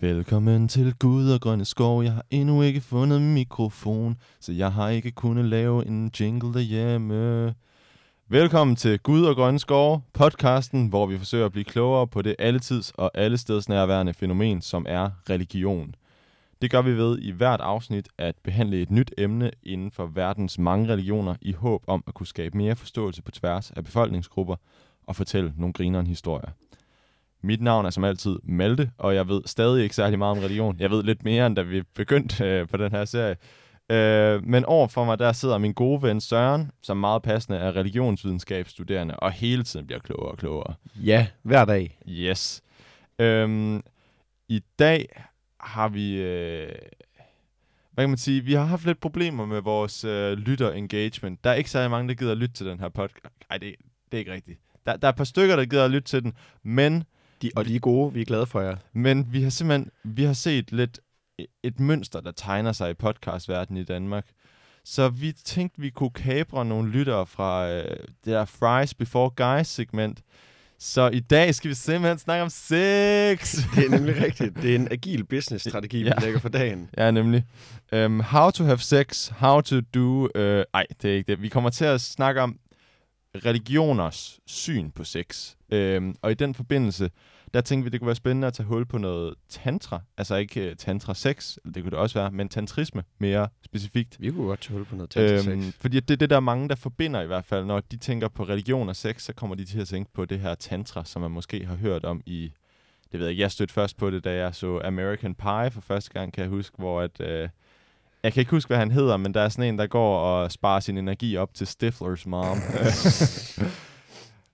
Velkommen til Gud og Grønne Skov. Jeg har endnu ikke fundet mikrofon, så jeg har ikke kunnet lave en jingle derhjemme. Velkommen til Gud og Grønne Skov, podcasten, hvor vi forsøger at blive klogere på det alletids og allesteds nærværende fænomen, som er religion. Det gør vi ved i hvert afsnit at behandle et nyt emne inden for verdens mange religioner i håb om at kunne skabe mere forståelse på tværs af befolkningsgrupper og fortælle nogle grineren historier. Mit navn er som altid Malte, og jeg ved stadig ikke særlig meget om religion. Jeg ved lidt mere, end da vi begyndte øh, på den her serie. Øh, men overfor mig, der sidder min gode ven Søren, som meget passende er religionsvidenskabsstuderende, og hele tiden bliver klogere og klogere. Ja, hver dag. Yes. Øhm, I dag har vi... Øh, hvad kan man sige? Vi har haft lidt problemer med vores øh, lytter-engagement. Der er ikke særlig mange, der gider at lytte til den her podcast. Nej, det, det er ikke rigtigt. Der, der er et par stykker, der gider at lytte til den, men De, og de er gode, vi er glade for jer. men vi har simpelthen vi har set lidt et mønster, der tegner sig i podcastverdenen i Danmark. Så vi tænkte, vi kunne kapre nogle lyttere fra øh, det der Fries Before Guys segment. Så i dag skal vi simpelthen snakke om sex. Det er nemlig rigtigt. Det er en agil business-strategi, Ja. vi lægger for dagen. ja, nemlig. Um, how to have sex, how to do... Øh, ej, det er ikke det. Vi kommer til at snakke om religioners syn på sex. Um, og i den forbindelse, der tænkte vi, det kunne være spændende at tage hul på noget tantra. Altså ikke uh, tantra sex, det kunne det også være, men tantrisme mere specifikt. Vi kunne godt tage hul på noget tantra Øhm, sex. fordi det er det, der er mange, der forbinder i hvert fald. Når de tænker på religion og sex, så kommer de til at tænke på det her tantra, som man måske har hørt om i... Det ved jeg ikke, jeg stødte først på det, da jeg så American Pie for første gang, kan jeg huske, hvor at... Øh, jeg kan ikke huske, hvad han hedder, men der er sådan en, der går og sparer sin energi op til Stiflers mom.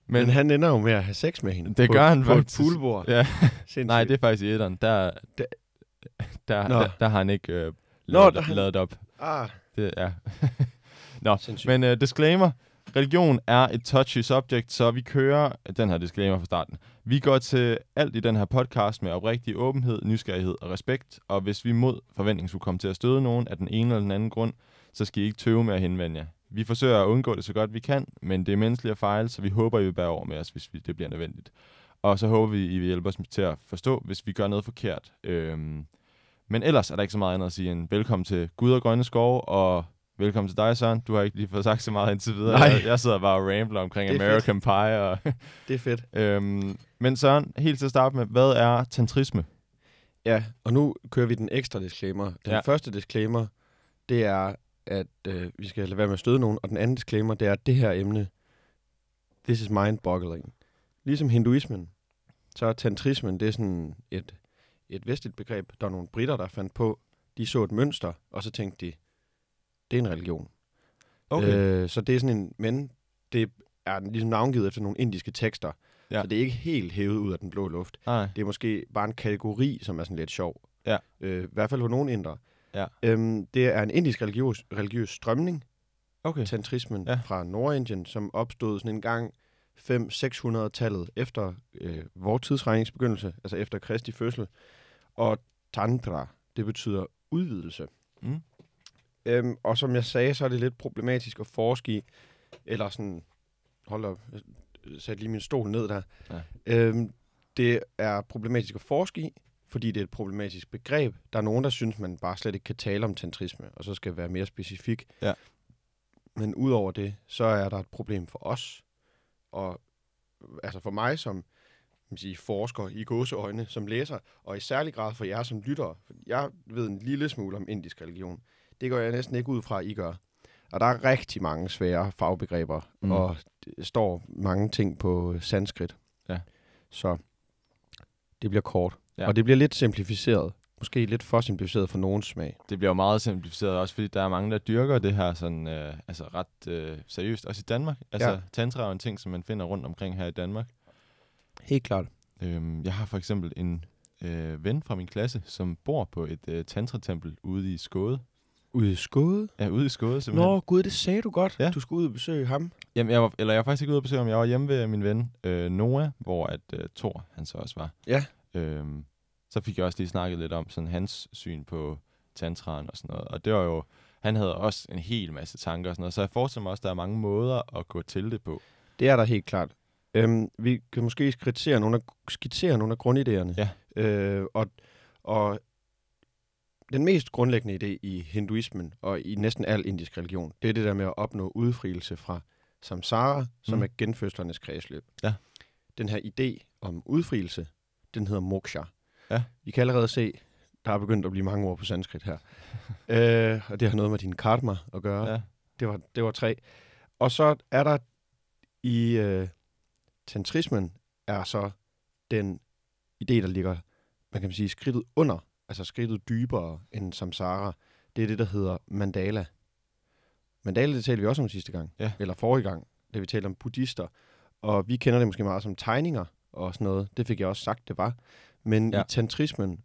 Men, men han ender jo med at have sex med hende. Det på, gør han på faktisk. et poolbord. Ja, nej, det er faktisk i etteren. Der, der, der, Nå. der, der har han ikke øh, Nå, lavet, der har han- lavet op. Ah, Det, ja. Nå, sindssygt. Men uh, disclaimer. Religion er et touchy subject, så vi kører den her disclaimer fra starten. Vi går til alt i den her podcast med oprigtig åbenhed, nysgerrighed og respekt, og hvis vi mod forventning skulle komme til at støde nogen af den ene eller den anden grund, så skal I ikke tøve med at henvende jer. Vi forsøger at undgå det så godt vi kan, men det er menneskeligt at fejle, så vi håber, I vil bære over med os, hvis vi, det bliver nødvendigt. Og så håber vi, I vil hjælpe os til at forstå, hvis vi gør noget forkert. Øhm, men ellers er der ikke så meget andet at sige end velkommen til Gud og Grønne Skove, og velkommen til dig, Søren. Du har ikke lige fået sagt så meget indtil videre. Nej. Jeg, jeg sidder bare og rambler omkring er American Pie. Og Det er fedt. øhm, men Søren, helt til at starte med, hvad er tantrisme? Ja, og nu kører vi den ekstra disclaimer. Den ja. første disclaimer, det er, at øh, vi skal lade være med at støde nogen. Og den anden disclaimer, det er, at det her emne, this is mind-boggling. Ligesom hinduismen, så er tantrismen, det er sådan et, et vestligt begreb. Der er nogle britter, der fandt på, de så et mønster, og så tænkte de, det er en religion. Øh, så det er sådan en, men det er ligesom navngivet efter nogle indiske tekster. Ja. Så det er ikke helt hævet ud af den blå luft. Nej. Det er måske bare en kategori, som er sådan lidt sjov. Ja. Øh, I hvert fald for nogle indre. Ja. Øhm, det er en indisk religiøs, religiøs strømning, Okay. tantrismen Ja. fra Nordindien, som opstod sådan en gang 500-600-tallet efter øh, vores tidsregningsbegyndelse, altså efter Kristi fødsel. Og tantra, det betyder udvidelse. Mm. Øhm, og som jeg sagde, så er det lidt problematisk at forske i, eller sådan, hold op, jeg satte lige min stol ned der. Ja. Øhm, det er problematisk at forske i, fordi det er et problematisk begreb. Der er nogen, der synes, man bare slet ikke kan tale om tantrisme, og så skal være mere specifik. Ja. Men udover det, så er der et problem for os, og altså for mig som man sige, forsker i gåseøjne, som læser, og i særlig grad for jer som lyttere. Jeg ved en lille smule om indisk religion. Det går jeg næsten ikke ud fra, at I gør. Og der er rigtig mange svære fagbegreber, Mm. og står mange ting på sanskrit. Ja. Så det bliver kort. Ja. Og det bliver lidt simplificeret. Måske lidt for simplificeret for nogens smag. Det bliver jo meget simplificeret også, fordi der er mange, der dyrker det her sådan, øh, altså ret øh, seriøst, også i Danmark. Altså, ja. Tantra er en ting, som man finder rundt omkring her i Danmark. Helt klart. Øhm, jeg har for eksempel en øh, ven fra min klasse, som bor på et øh, tantra-tempel ude i Skåde. Ude i skåde? Ja, ude i Skåde simpelthen. Nå, gud, det sagde du godt. Ja. Du skulle ud og besøge ham. Jamen, jeg var, eller jeg var faktisk ikke ude at besøge ham. Jeg var hjemme ved min ven øh, Noah, hvor at øh, Thor, han så også var. Ja. Øhm, så fik jeg også lige snakket lidt om sådan hans syn på tantraen og sådan noget. Og det var jo, han havde også en hel masse tanker og sådan noget. Så jeg forestiller mig også, at der er mange måder at gå til det på. Det er der helt klart. Øhm, vi kan måske skitsere nogle af, skitsere nogle af grundidéerne. Ja. Øh, og, Og den mest grundlæggende idé i hinduismen og i næsten al indisk religion, det er det der med at opnå udfrielse fra samsara, som Mm. er genfødslernes kredsløb. Ja. Den her idé om udfrielse, den hedder moksha. Ja. Vi kan allerede se, der er begyndt at blive mange ord på sanskrit her. øh, og det har noget med din karma at gøre. Ja. Det var, det var tre. Og så er der i øh, tantrismen, er så den idé, der ligger, man kan sige, skridtet under, altså skridtet dybere end samsara. Det er det, der hedder mandala. Mandala, det talte vi også om sidste gang, Ja. eller forrige gang, da vi talte om buddhister. Og vi kender det måske meget som tegninger og sådan noget. Det fik jeg også sagt, det var. Men ja. I tantrismen,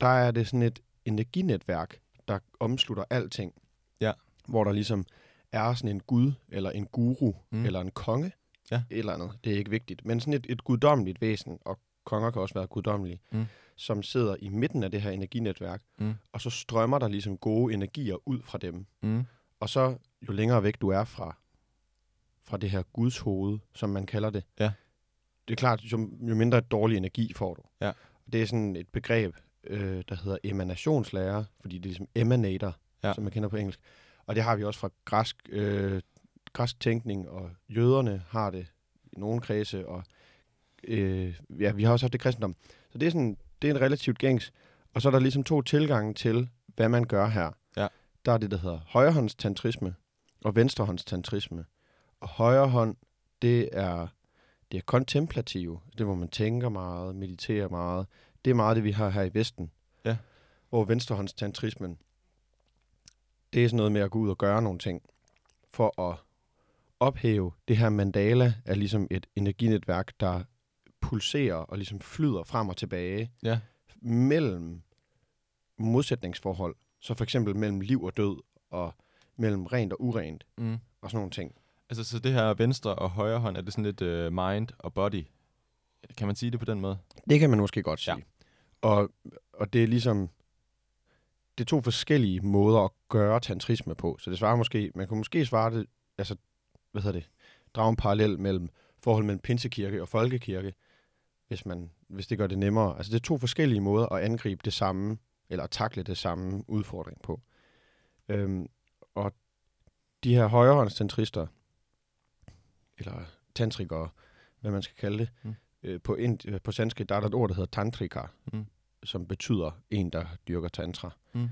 der er det sådan et energinetværk, der omslutter alting. Ja. Hvor der ligesom er sådan en gud, eller en guru, mm. eller en konge, Ja. et eller andet. Det er ikke vigtigt. Men sådan et, et guddommeligt væsen, og konger kan også være guddommelige, Mm. som sidder i midten af det her energinetværk, Mm. og så strømmer der ligesom gode energier ud fra dem. Mm. Og så, jo længere væk du er fra, fra det her Guds hoved, som man kalder det, Ja. det er klart, jo, jo mindre dårlig energi får du. Ja. Det er sådan et begreb, øh, der hedder emanationslære, fordi det er ligesom emanator, Ja. som man kender på engelsk. Og det har vi også fra græsk, øh, græsk tænkning, og jøderne har det i nogle kredse, og øh, ja, vi har også haft det kristendom. Så det er, sådan, det er en relativt gængs. Og så er der ligesom to tilgange til, hvad man gør her. Ja. Der er det, der hedder højrehåndstantrisme og venstrehåndstantrisme. Og højre hånd, det er, det er kontemplativ. Det, hvor man tænker meget, mediterer meget. Det er meget det, vi har her i Vesten. Ja. Hvor venstrehåndstantrismen, det er sådan noget med at gå ud og gøre nogle ting. For at ophæve det her mandala er ligesom et energinetværk, der pulserer og ligesom flyder frem og tilbage Ja. mellem modsætningsforhold. Så for eksempel mellem liv og død, og mellem rent og urent, Mm. og sådan nogle ting. Altså, så det her venstre og højre hånd, er det sådan lidt uh, mind og body? Kan man sige det på den måde? Det kan man måske godt sige. Ja. Og, og det er ligesom, det er to forskellige måder at gøre tantrisme på. Så det svarer måske, man kunne måske svare det, altså, hvad hedder det, drage en parallel mellem forhold mellem pinsekirke og folkekirke, hvis, man, hvis det gør det nemmere. Altså det er to forskellige måder at angribe det samme, eller takle det samme udfordring på. Øhm, og de her højrehåndstantrister, eller tantrikere, hvad man skal kalde det, Mm. øh, på, ind, øh, på sanskrit, der er der et ord, der hedder tantrika, Mm. som betyder en, der dyrker tantra. Mm.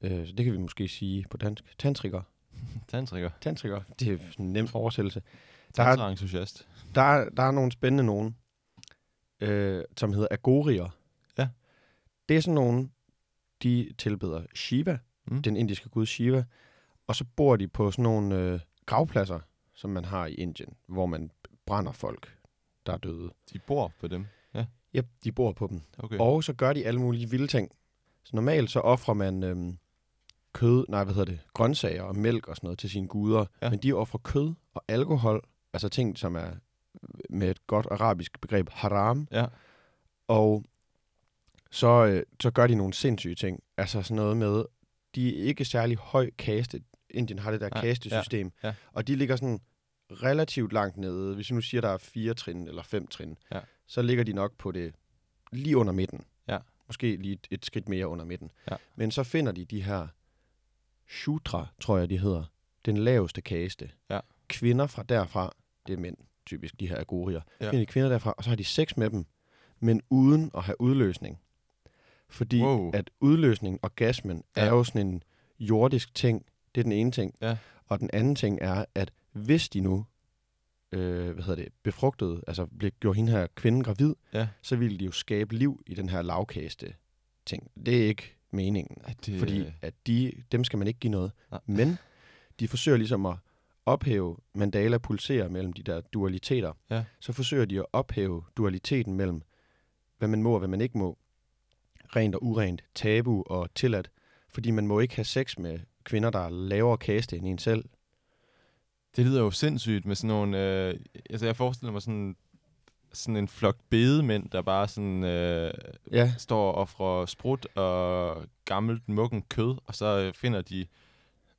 Øh, så det kan vi måske sige på dansk. Tantriker. Tantriker. Tantriker, det er en nem oversættelse. Der er, Tantra-entusiast. der, er, der er nogle spændende nogen, øh, som hedder agorier. Ja. Det er sådan nogle, de tilbeder Shiva, Mm. den indiske gud Shiva, og så bor de på sådan nogle øh, gravpladser, som man har i Indien, hvor man brænder folk, der er døde. De bor på dem. Yep, de bor på dem. Okay. Og så gør de alle mulige vilde ting. Så normalt så offrer man øhm, kød, nej, hvad hedder det, grøntsager og mælk og sådan noget til sine guder. Ja. Ja. Men de offrer kød og alkohol, altså ting, som er med et godt arabisk begreb, haram. Ja. Og så, øh, så gør de nogle sindssyge ting. Altså sådan noget med, de er ikke særlig høj kaste. Indien har det der kastesystem. ja, ja. Og de ligger sådan relativt langt nede. Hvis vi nu siger, der er fire trin eller fem trin, Ja. så ligger de nok på det lige under midten. Ja. Måske lige et, et skridt mere under midten. Ja. Men så finder de de her shudra, tror jeg, de hedder. Den laveste kaste. Ja. Kvinder fra derfra, det er mænd, typisk de her agorier. Ja. Finder de kvinder derfra, og så har de sex med dem, men uden at have udløsning. Fordi Wow. at udløsning, orgasmen, Ja. er jo sådan en jordisk ting. Det er den ene ting. Ja. Og den anden ting er, at hvis de nu øh, hvad hedder det, befrugtede, altså blev, gjorde hende her kvinde gravid, Ja. så ville de jo skabe liv i den her lavkaste ting. Det er ikke meningen, Ej, det, fordi at de, dem skal man ikke give noget. Nej. Men de forsøger ligesom at ophæve mandala pulserer mellem de der dualiteter. Ja. Så forsøger de at ophæve dualiteten mellem, hvad man må og hvad man ikke må. Rent og urent, tabu og tilladt. Fordi man må ikke have sex med kvinder, der er lavere kaste end en selv. Det lyder jo sindssygt med sådan nogle... Øh, altså, jeg forestiller mig sådan, sådan en flok bedemænd, der bare sådan øh, Ja, står og offrer sprut og gammelt mukken kød, og så øh, finder de, de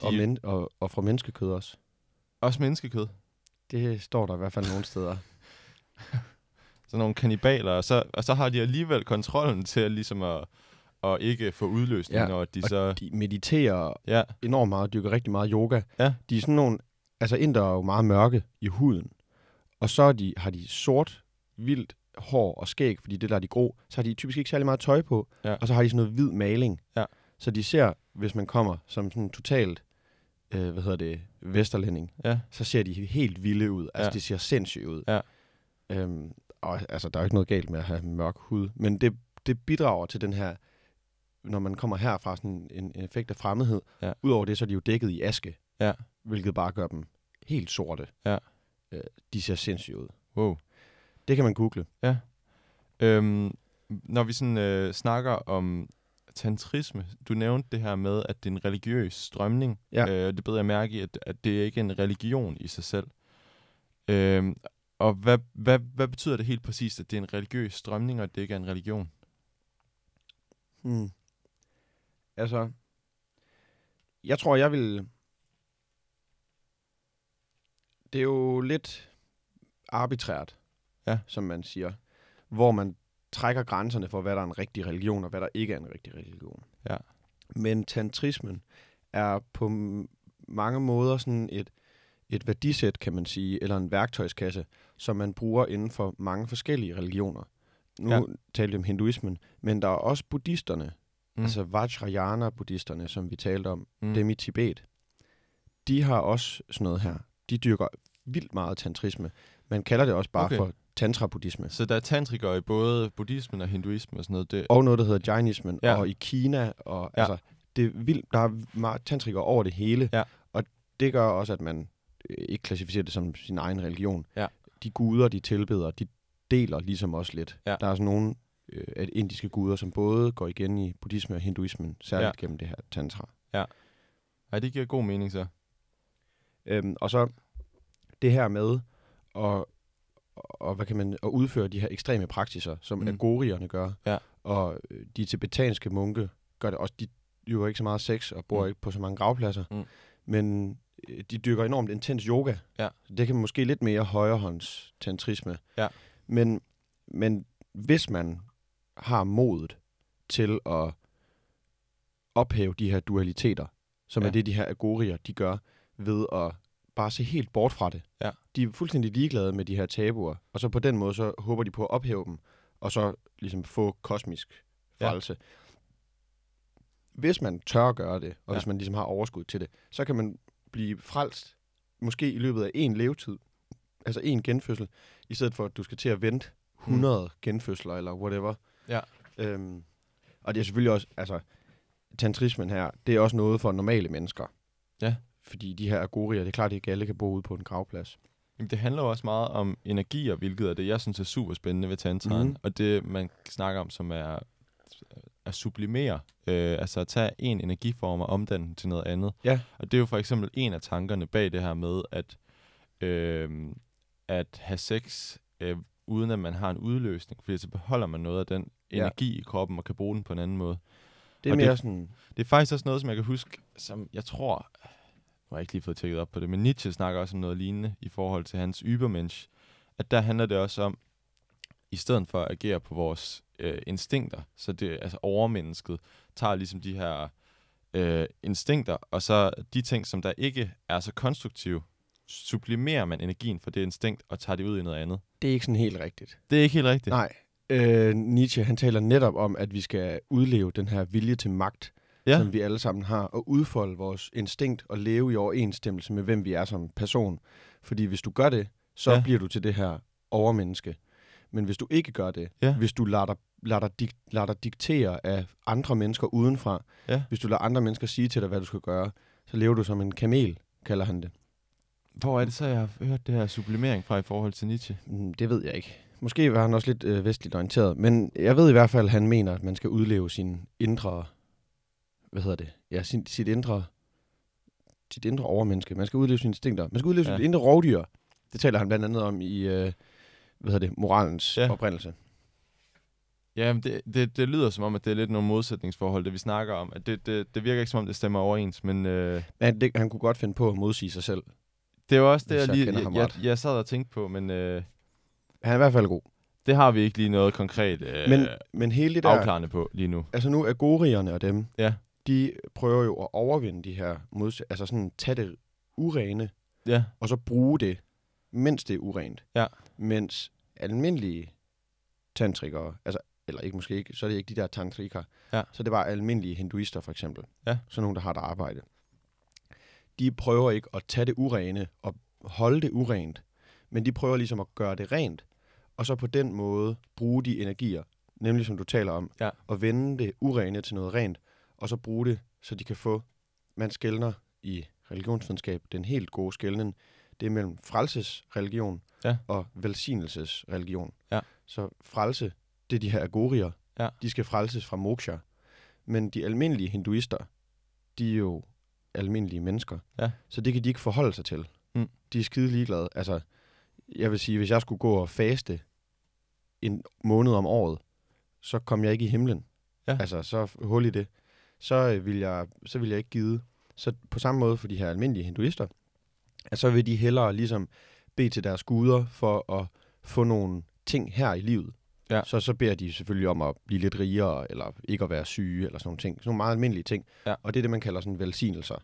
og, men, og, og fra menneskekød også. også menneskekød. Det står der i hvert fald nogle steder. Sådan nogle kanibaler, og så, og så har de alligevel kontrollen til at, ligesom at, og ikke få udløsning, Ja, når de og så... De mediterer Ja, enormt meget, dyrker rigtig meget yoga. Ja. De er sådan nogle, altså inder er jo meget mørke i huden. Og så de, har de sort, vildt hår og skæg, fordi det der er de grå. Så har de typisk ikke særlig meget tøj på. Ja. Og så har de sådan noget hvid maling. Ja. Så de ser, hvis man kommer som sådan totalt, øh, hvad hedder det, vesterlænding, ja, så ser de helt vilde ud. Altså, Ja. de ser sindssygt ud. Ja. Øhm, og altså, der er jo ikke noget galt med at have mørk hud, men det, det bidrager til den her, når man kommer herfra, sådan en, en effekt af fremmedhed. Ja. Udover det, så er de jo dækket i aske, Ja. hvilket bare gør dem helt sorte. Ja. Øh, de ser sindssygt ud. wow. Det kan man google. Øhm, når vi sådan øh, snakker om tantrisme, du nævnte det her med, at det er en religiøs strømning. Ja. Øh, det beder jeg mærke i, at, at det ikke er en religion i sig selv. Øhm, og hvad, hvad, hvad betyder det helt præcist, at det er en religiøs strømning, og at det ikke er en religion? Hmm. Altså, jeg tror, jeg vil... Det er jo lidt arbitrært, Ja. som man siger, hvor man trækker grænserne for, hvad der er en rigtig religion, og hvad der ikke er en rigtig religion. Ja. Men tantrismen er på mange måder sådan et, et værdisæt, kan man sige, eller en værktøjskasse, som man bruger inden for mange forskellige religioner. Nu Ja. talte vi om hinduismen, men der er også buddhisterne, Mm. altså Vajrayana-buddhisterne, som vi talte om, mm. dem i Tibet. De har også sådan noget her. De dyrker vildt meget tantrisme. Man kalder det også bare Okay. for tantra-buddhisme. Så der er tantrikere i både buddhismen og hinduismen og sådan noget. Det, Og noget, der hedder Jainismen, Ja. og i Kina, og Ja. altså, det er vildt, der er meget tantrikere over det hele, Ja. og det gør også, at man øh, ikke klassificerer det som sin egen religion. Ja. De guder, de tilbeder, de deler ligesom også lidt. Ja. Der er sådan nogle øh, indiske guder, som både går igen i buddhisme og hinduismen, særligt Ja. ja. gennem det her tantra. ej, det giver god mening så. Øhm, og så det her med at, og, hvad kan man, at udføre de her ekstreme praksiser, som Mm. agorierne gør. Ja. Og øh, de tibetanske munke gør det også. De dyrker ikke så meget sex og bor Mm. ikke på så mange gravpladser. Mm. Men de dyrker enormt intens yoga. Ja. Det kan måske lidt mere højrehånds tantrisme. Ja. Men, men hvis man har modet til at ophæve de her dualiteter, som Ja. er det, de her agorier, de gør, ved at bare se helt bort fra det. Ja. De er fuldstændig ligeglade med de her tabuer, og så på den måde, så håber de på at ophæve dem, og så ligesom få kosmisk frelse. Ja. Hvis man tør at gøre det, og ja. hvis man ligesom har overskud til det, så kan man blive frelst, måske i løbet af en levetid, altså en genfødsel, i stedet for at du skal til at vente 100 mm. genfødsler, eller whatever. Ja. Øhm, og det er selvfølgelig også, altså, tantrismen her, det er også noget for normale mennesker. Ja. Fordi de her agorier, det er klart, at ikke alle kan bo ude på en gravplads. Jamen, det handler jo også meget om energier, hvilket er det, jeg synes er super spændende ved tantraen. Mhm. Og det, man snakker om, som er at sublimere. Øh, altså at tage en energiform og omdanne den til noget andet. Ja. Og det er jo for eksempel en af tankerne bag det her med, at, øh, at have sex, øh, uden at man har en udløsning. Fordi så beholder man noget af den Ja. energi i kroppen og kan bruge den på en anden måde. Det er Og mere det- sådan, Det er faktisk også noget, som jeg kan huske, som jeg tror, nu har jeg ikke lige fået tjekket op på det, men Nietzsche snakker også om noget lignende i forhold til hans Übermensch. At der handler det også om, i stedet for at agere på vores øh, instinkter, så det altså overmennesket tager ligesom de her øh, instinkter, og så de ting, som der ikke er så konstruktive, sublimerer man energien for det instinkt og tager det ud i noget andet. det er ikke sådan helt rigtigt. Det er ikke helt rigtigt. Nej. Øh, Nietzsche, han taler netop om, at vi skal udleve den her vilje til magt, ja. som vi alle sammen har, og udfolde vores instinkt og leve i overensstemmelse med, hvem vi er som person. Fordi hvis du gør det, så ja. bliver du til det her overmenneske. Men hvis du ikke gør det, Ja. hvis du lader dig, lader, dig dik, lader dig diktere af andre mennesker udenfra, Ja. hvis du lader andre mennesker sige til dig, hvad du skal gøre, så lever du som en kamel, kalder han det. Hvor er det så, jeg har hørt det her sublimering fra i forhold til Nietzsche? Mm, Det ved jeg ikke. Måske var han også lidt øh, vestligt orienteret, men jeg ved i hvert fald, at han mener, at man skal udleve sin indre, hvad hedder det, ja, sin, sit indre, sit indre overmenneske. Man skal udleve sine instinkter. Man skal udleve Ja. ja. sit indre rovdyr. Det taler han blandt andet om i, øh, hvad hedder det, moralens Ja. ja. oprindelse. Ja, men det, det, det lyder som om, at det er lidt nogle modsætningsforhold, det vi snakker om. At det, det, det virker ikke som om, det stemmer overens, men øh, Men det, han kunne godt finde på at modsige sig selv. det er jo også det, jeg, jeg lige, jeg, jeg, jeg sad og tænkte på, men øh, Han er i hvert fald god. Det har vi ikke lige noget konkret øh, Men, men hele det der... afklarende på lige nu. Altså nu er gorierne og dem, Ja. de prøver jo at overvinde de her mods... Altså sådan tage det urene, Ja, og så bruge det, mens det er urent. Ja. Mens almindelige tantrikere, altså, eller ikke måske ikke, så er det ikke de der tantrikere. Ja. Så det var almindelige hinduister for eksempel. Ja. Sådan nogle, der har et arbejde. De prøver ikke at tage det urene og holde det urent, men de prøver ligesom at gøre det rent, og så på den måde bruge de energier, nemlig som du taler om, Ja. og vende det urene til noget rent, og så bruge det, så de kan få, man skældner i religionsvidenskab, den helt gode skældning, det er mellem frelsesreligion Ja. og velsignelsesreligion. Ja. Så frelse, det er de her agorier, Ja. de skal frelses fra moksha. Men de almindelige hinduister, de er jo almindelige mennesker. Ja. Så det kan de ikke forholde sig til. Mm. De er skide ligeglade. Altså, jeg vil sige, hvis jeg skulle gå og faste en måned om året, så kom jeg ikke i himlen. Ja. Altså, så hul i det. Så øh, vil jeg, så vil jeg ikke give. Så på samme måde for de her almindelige hinduister, at så vil de hellere ligesom bede til deres guder for at få nogle ting her i livet. Ja. Så, så beder de selvfølgelig om at blive lidt rigere, eller ikke at være syge, eller sådan nogle ting. Sådan nogle meget almindelige ting. Ja. Og det er det, man kalder sådan velsignelser.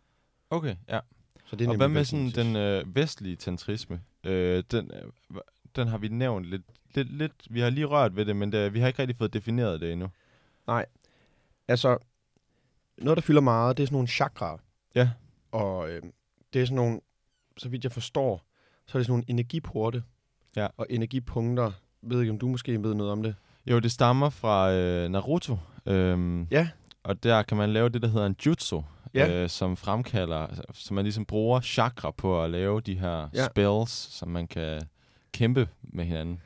okay, ja. Så det er Og hvad med sådan den øh, vestlige tantrisme? Øh, den, øh, den har vi nævnt lidt, lidt, lidt. Vi har lige rørt ved det, men det, vi har ikke rigtig fået defineret det endnu. Altså, noget, der fylder meget, det er sådan nogle chakraer. Ja. Og øh, det er sådan nogle, så vidt jeg forstår, så er det sådan nogle energiporte. Ja. Og energipunkter. Jeg ved ikke, om du måske ved noget om det. Jo, det stammer fra øh, Naruto. Øhm, Ja. Og der kan man lave det, der hedder en jutsu, Ja. øh, som fremkalder, så man ligesom bruger chakra på at lave de her Ja. spells, som man kan kæmpe med hinanden.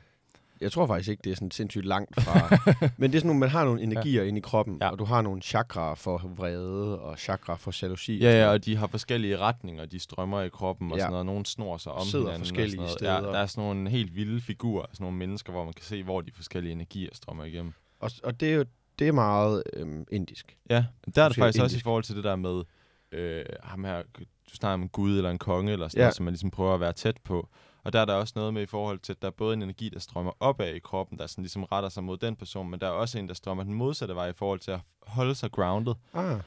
Jeg tror faktisk ikke, det er sådan sindssygt langt fra. Men det er sådan nogle, man har nogle energier ja. inde i kroppen, Ja. og du har nogle chakraer for vrede, og chakraer for jalousi. Ja, ja, og de har forskellige retninger, de strømmer i kroppen og Ja. sådan noget. Nogle snor sig om Sidder hinanden. og forskellige sådan noget. steder. Ja, der er sådan nogle helt vilde figurer, sådan nogle mennesker, hvor man kan se, hvor de forskellige energier strømmer igennem. Og, og det er jo det er meget øhm, indisk. Ja, der er det faktisk også i indisk. forhold til det der med, øh, ham her, du snakker om en gud eller en konge, eller sådan Ja. noget, som man ligesom prøver at være tæt på. Og der er der også noget med i forhold til, at der er både en energi, der strømmer opad i kroppen, der sådan ligesom retter sig mod den person, men der er også en, der strømmer den modsatte vej i forhold til at holde sig grounded. Ah,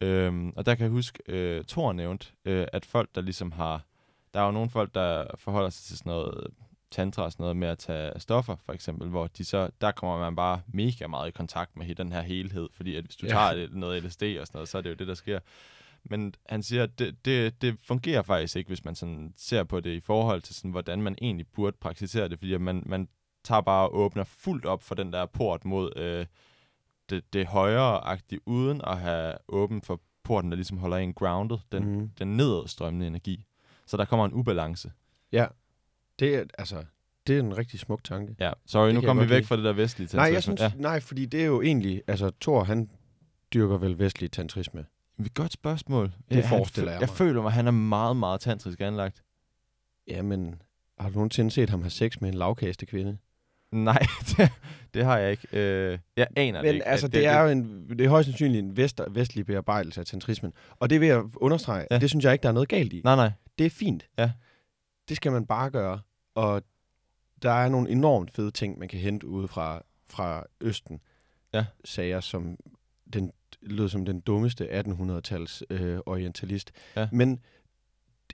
Øhm, og der kan jeg huske, øh, Thor nævnt, øh, at folk, der ligesom har... Der er jo nogle folk, der forholder sig til sådan noget tantra og sådan noget med at tage stoffer, for eksempel, hvor de så, der kommer man bare mega meget i kontakt med den her helhed, fordi at hvis du Ja. tager noget LSD og sådan noget, så er det jo det, der sker. Men han siger, at det, det, det fungerer faktisk ikke, hvis man sådan ser på det i forhold til, sådan, hvordan man egentlig burde praktisere det, fordi man, man tager bare og åbner fuldt op for den der port mod øh, det, det højere-agtige, uden at have åben for porten, der ligesom holder en grounded, den, mm. den nedadstrømmende energi. Så der kommer en ubalance. Ja, det er, altså, det er en rigtig smuk tanke. Ja, sorry, Det nu kommer vi væk lide. fra det der vestlige Nej, jeg tantrisme. synes, ja. nej, fordi det er jo egentlig, altså Thor, han dyrker vel vestlig tantrisme. Ja. Godt spørgsmål. Det han forestiller fø- jeg Jeg mig. føler mig, at han er meget, meget tantrisk anlagt. Jamen, har du nogensinde set ham have sex med en lavkaste kvinde? Nej, det, det har jeg ikke. Øh, jeg aner det Men ikke. altså, det, det, er jo en, det er højst sandsynligt en vest, vestlig bearbejdelse af tantrismen. Og det vil jeg understrege, ja. det synes jeg ikke, der er noget galt i. Nej, nej. Det er fint. Ja. Det skal man bare gøre. Og der er nogle enormt fede ting, man kan hente ude fra, fra Østen. Ja. Sager som den lød som den dummeste 1800-tals øh, orientalist. Ja. Men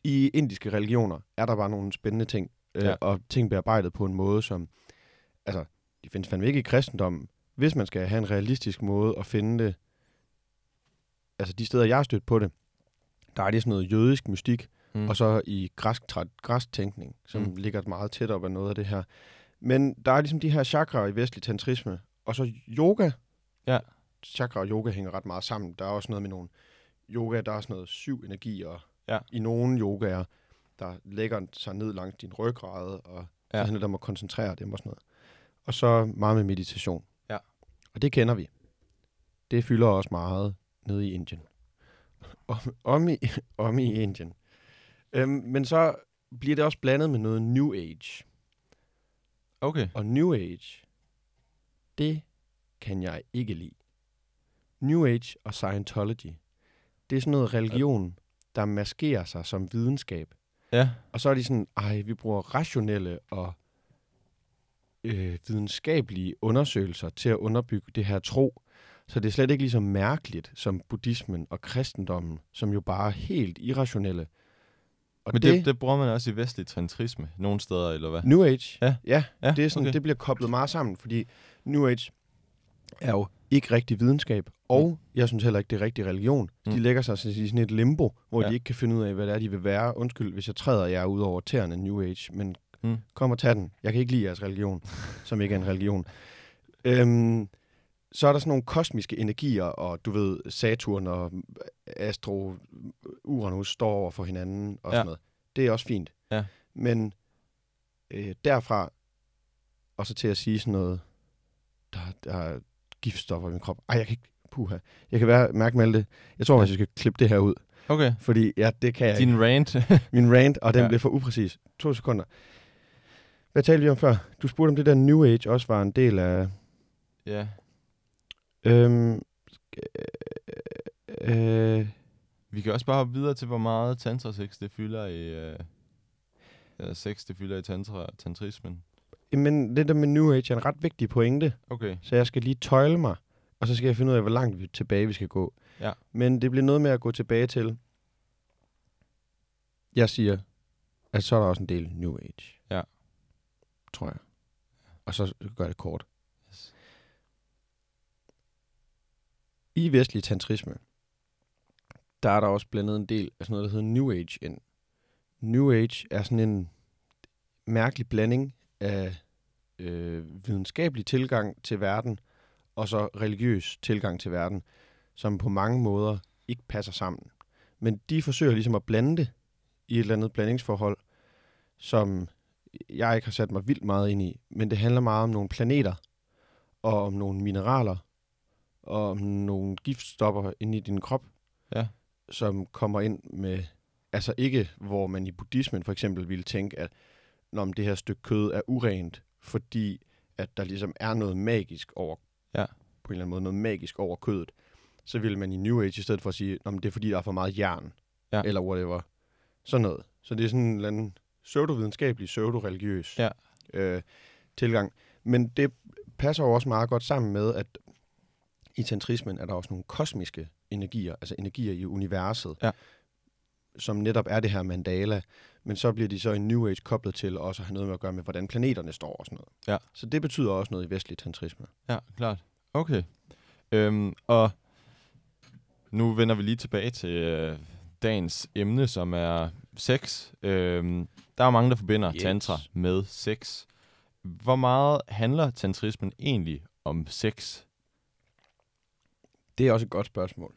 i indiske religioner er der bare nogle spændende ting, øh, Ja. og ting bearbejdet på en måde, som, altså, de findes fandme ikke i kristendommen. Hvis man skal have en realistisk måde at finde det, altså de steder, jeg har stødt på det, der er det sådan noget jødisk mystik, Mm. og så i græsk, tra- græsk tænkning, som Mm. ligger meget tæt op af noget af det her. Men der er ligesom de her chakraer i vestlig tantrisme, og så yoga. Ja. Chakra og yoga hænger ret meget sammen. Der er også noget med nogle yoga, der er sådan noget syv energier. Ja. I nogle yogaer, der lægger sig ned langs din ryggrad, og ja. Så handler det om at koncentrere dem og sådan noget. Og så meget med meditation. Ja. Og det kender vi. Det fylder også meget nede i Indien. Om, om, i, om i Indien. Øhm, men så bliver det også blandet med noget New Age. Okay. Og New Age, det kan jeg ikke lide. New Age og Scientology, det er sådan noget religion, der maskerer sig som videnskab. Ja. Og så er de sådan, ej, vi bruger rationelle og øh, videnskabelige undersøgelser til at underbygge det her tro. Så det er slet ikke lige så mærkeligt som buddhismen og kristendommen, som jo bare er helt irrationelle. Og Men det, det, det bruger man også i vestlig tantrisme, nogle steder, eller hvad? New Age, Ja. ja, Ja, det, er sådan, okay. det bliver koblet meget sammen, fordi New Age er jo ikke rigtig videnskab, og jeg synes heller ikke, det er rigtig religion. Mm. De lægger sig sådan i sådan et limbo, hvor Ja. de ikke kan finde ud af, hvad det er, de vil være. Undskyld, hvis jeg træder jer ud over tæerne New Age, men Mm. kom og tag den. Jeg kan ikke lide jeres religion, som ikke er en religion. Øhm, så er der sådan nogle kosmiske energier, og du ved, Saturn og Astro, Uranus står over for hinanden og Ja. sådan noget. Det er også fint. Ja. Men øh, derfra, og så til at sige sådan noget, der, der er giftstoffer i min krop. Ej, jeg kan ikke, puha. Jeg kan være, mærke med alt det. Jeg tror, ja. jeg skal klippe det her ud, Okay. fordi ja, det kan jeg ikke. Din rant. Min rant, og den Ja. blev for upræcis. To sekunder. Hvad talte vi om før? Du spurgte om det der New Age også var en del af... ja. Øhm, øh, Vi kan også bare hoppe videre til, hvor meget tantra-sex det fylder i... Øh, eller sex det fylder i tantra, tantrismen. Men det der med New Age er en ret vigtig pointe, Okay. så jeg skal lige tøjle mig, og så skal jeg finde ud af, hvor langt vi tilbage vi skal gå. Ja. Men det bliver noget med at gå tilbage til... Jeg siger, at så er der også en del New Age. Ja. Tror jeg. Og så gør jeg det kort. Yes. I vestlig tantrisme, der er der også blandet en del af sådan noget, der hedder New Age ind. New Age er sådan en mærkelig blanding af øh, videnskabelig tilgang til verden, og så religiøs tilgang til verden, som på mange måder ikke passer sammen. Men de forsøger ligesom at blande det i et eller andet blandingsforhold, som jeg ikke har sat mig vildt meget ind i. Men det handler meget om nogle planeter, og om nogle mineraler, og om nogle giftstoffer inde i din krop, Ja. som kommer ind med, altså ikke hvor man i buddhismen for eksempel ville tænke, at når det her stykke kød er urent, fordi at der ligesom er noget magisk over, Ja. på en eller anden måde noget magisk over kødet, så ville man i New Age i stedet for at sige, at det er fordi, der er for meget jern, Ja. eller whatever. Sådan noget. Så det er sådan en eller anden pseudo-videnskabelig, pseudo-religiøs Ja. øh, tilgang. Men det passer jo også meget godt sammen med, at i tantrismen er der også nogle kosmiske energier, altså energier i universet, Ja. Som netop er det her mandala, men så bliver de så i New Age koblet til også at have noget med at gøre med, hvordan planeterne står og sådan noget. Ja. Så det betyder også noget i vestlig tantrisme. Ja, klart. Okay. Øhm, og nu vender vi lige tilbage til øh, dagens emne, som er sex. Øhm, der er mange, der forbinder Yes. tantra med sex. Hvor meget handler tantrismen egentlig om sex? Det er også et godt spørgsmål.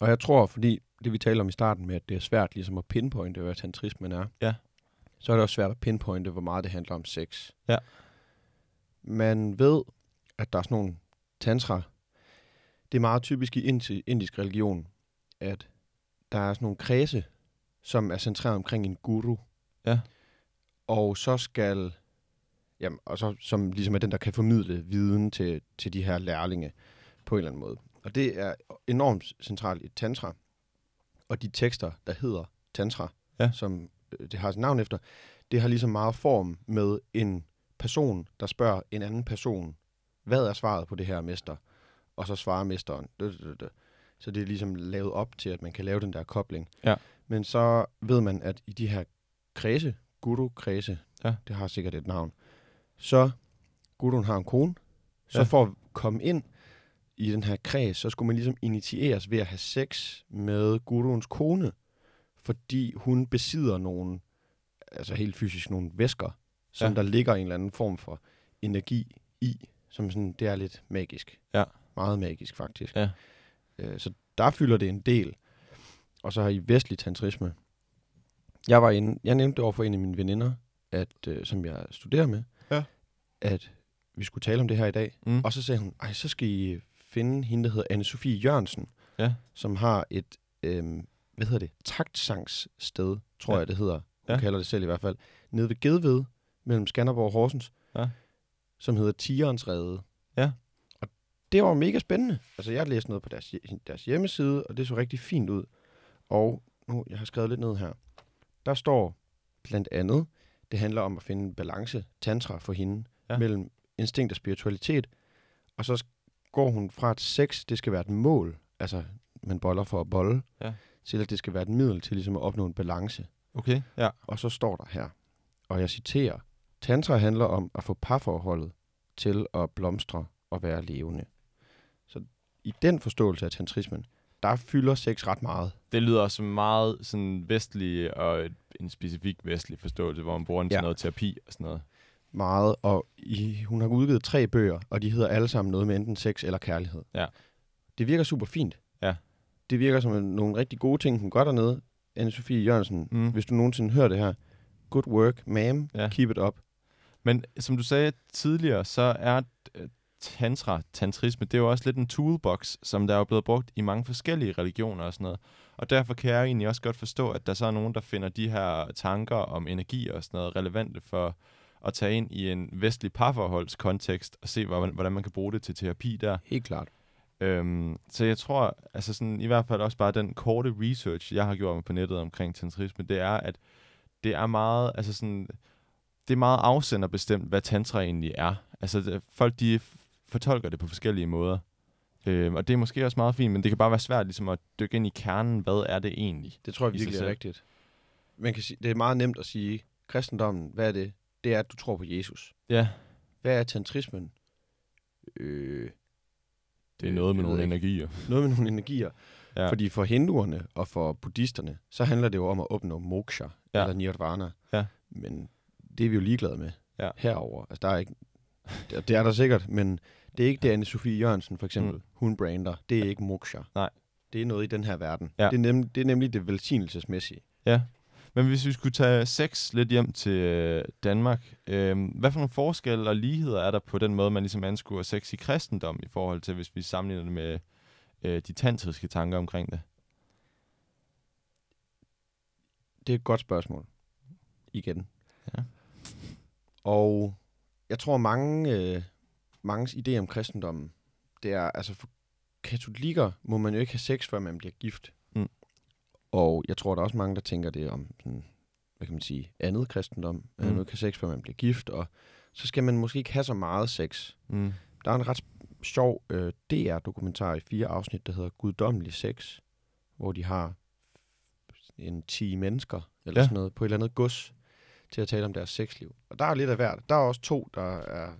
Og jeg tror, fordi det vi talte om i starten med, at det er svært ligesom at pinpointe, hvad tantrismen er, Ja. så er det også svært at pinpointe, hvor meget det handler om sex. Ja. Man ved, at der er sådan nogle tantra. Det er meget typisk i indi- indisk religion, at der er sådan nogle kredse, som er centreret omkring en guru. Ja. Og så skal, jamen, og så, som ligesom er den, der kan formidle viden til, til de her lærlinge på en eller anden måde. Og det er enormt centralt i tantra. Og de tekster, der hedder tantra, Ja. som øh, det har sit navn efter, det har ligesom meget form med en person, der spørger en anden person, hvad er svaret på det her, mester? Og så svarer mesteren. Så det er ligesom lavet op til, at man kan lave den der kobling. Ja. Men så ved man, at i de her kredse, guru-kredse, Ja. det har sikkert et navn, så guruen har en kone, så Ja. for at komme ind i den her kreds, så skulle man ligesom initieres ved at have sex med guruens kone, fordi hun besidder nogle, altså helt fysisk nogle væsker, som Ja. der ligger en eller anden form for energi i, som sådan, det er lidt magisk. Ja. Meget magisk, faktisk. Ja. Øh, så der fylder det en del. Og så har I vestlig tantrisme. Jeg var inde, jeg nævnte over for en af mine veninder, at, øh, som jeg studerer med, Ja. at vi skulle tale om det her i dag. Mm. Og så sagde hun, ej, så skal I finde hende, der hedder Anne-Sophie Jørgensen, Ja. som har et, øhm, hvad hedder det, taktsangssted, tror Ja. jeg, det hedder. Hun Ja. kalder det selv i hvert fald. Nede ved Gedved, mellem Skanderborg og Horsens, Ja. som hedder Tigerens Rede. Ja. Og det var mega spændende. Altså, jeg læste noget på deres, deres hjemmeside, og det så rigtig fint ud. Og nu, jeg har skrevet lidt ned her. Der står blandt andet, det handler om at finde en balance, tantra for hende. Ja. mellem instinkt og spiritualitet, og så går hun fra, at sex, det skal være et mål, altså man boller for at bolle, Ja. til at det skal være et middel til ligesom at opnå en balance. Okay, ja. Og så står der her, og jeg citerer, Tantra handler om at få parforholdet til at blomstre og være levende. Så i den forståelse af tantrismen, der fylder sex ret meget. Det lyder som meget sådan vestlig og en specifik vestlig forståelse, hvor man bruger den til Ja. noget terapi og sådan noget. Meget, og i, hun har udgivet tre bøger, og de hedder alle sammen noget med enten sex eller kærlighed. Ja. Det virker super fint. Ja. Det virker som nogle rigtig gode ting, hun gør dernede. Anne-Sophie Jørgensen, Mm. hvis du nogensinde hører det her, good work, ma'am, Ja. keep it up. Men som du sagde tidligere, så er øh, tantra, tantrisme, det er jo også lidt en toolbox, som der er jo blevet brugt i mange forskellige religioner og sådan noget. Og derfor kan jeg egentlig også godt forstå, at der så er nogen, der finder de her tanker om energi og sådan noget relevante for at tage ind i en vestlig parforholdskontekst og se, hvordan, hvordan man kan bruge det til terapi der. Helt klart. Øhm, så jeg tror, altså sådan, i hvert fald også bare den korte research, jeg har gjort på nettet omkring tantrisme, det er, at det er meget, altså sådan, det er meget afsenderbestemt, hvad tantra egentlig er. Altså det, folk, de fortolker det på forskellige måder. Øhm, og det er måske også meget fint, men det kan bare være svært ligesom at dykke ind i kernen, hvad er det egentlig? Det tror jeg virkelig er rigtigt. Man kan sige, det er meget nemt at sige, kristendommen, hvad er det? Det er, at du tror på Jesus. Ja, Hvad er tantrismen? Øh, det er noget med nogle ikke. energier. noget med nogle energier. Ja. Fordi for hinduerne og for buddhisterne, så handler det jo om at opnå moksha, Ja. eller nirvana. Ja. Men det er vi jo ligeglade med Ja. herover. Altså, der er ikke, det, er der sikkert, men det er ikke det, Anne-Sophie Jørgensen for eksempel, mm. hun brander. Det er ikke moksha. Nej. Det er noget i den her verden. Ja. Det, er nem, det er nemlig det velsignelsesmæssige. Ja, men hvis vi skulle tage sex lidt hjem til øh, Danmark, øh, hvad for nogle forskelle og ligheder er der på den måde, man ligesom anskuer sex i kristendom i forhold til, hvis vi sammenligner det med øh, de tantriske tanker omkring det? Det er et godt spørgsmål. Igen. Ja. Og jeg tror, mange, øh, manges idé om kristendommen, det er, altså for katolikker må man jo ikke have sex, før man bliver gift. Og jeg tror, der er også mange, der tænker det om, sådan, hvad kan man sige, andet kristendom. Mm. Ikke have sex, før man bliver gift, og så skal man måske ikke have så meget sex. Mm. Der er en ret sjov øh, DR-dokumentar i fire afsnit, der hedder Guddommelig Sex, hvor de har en 10 mennesker, eller Ja. sådan noget, på et eller andet gods, til at tale om deres sexliv. Og der er lidt af hvert. Der er også to, der, er,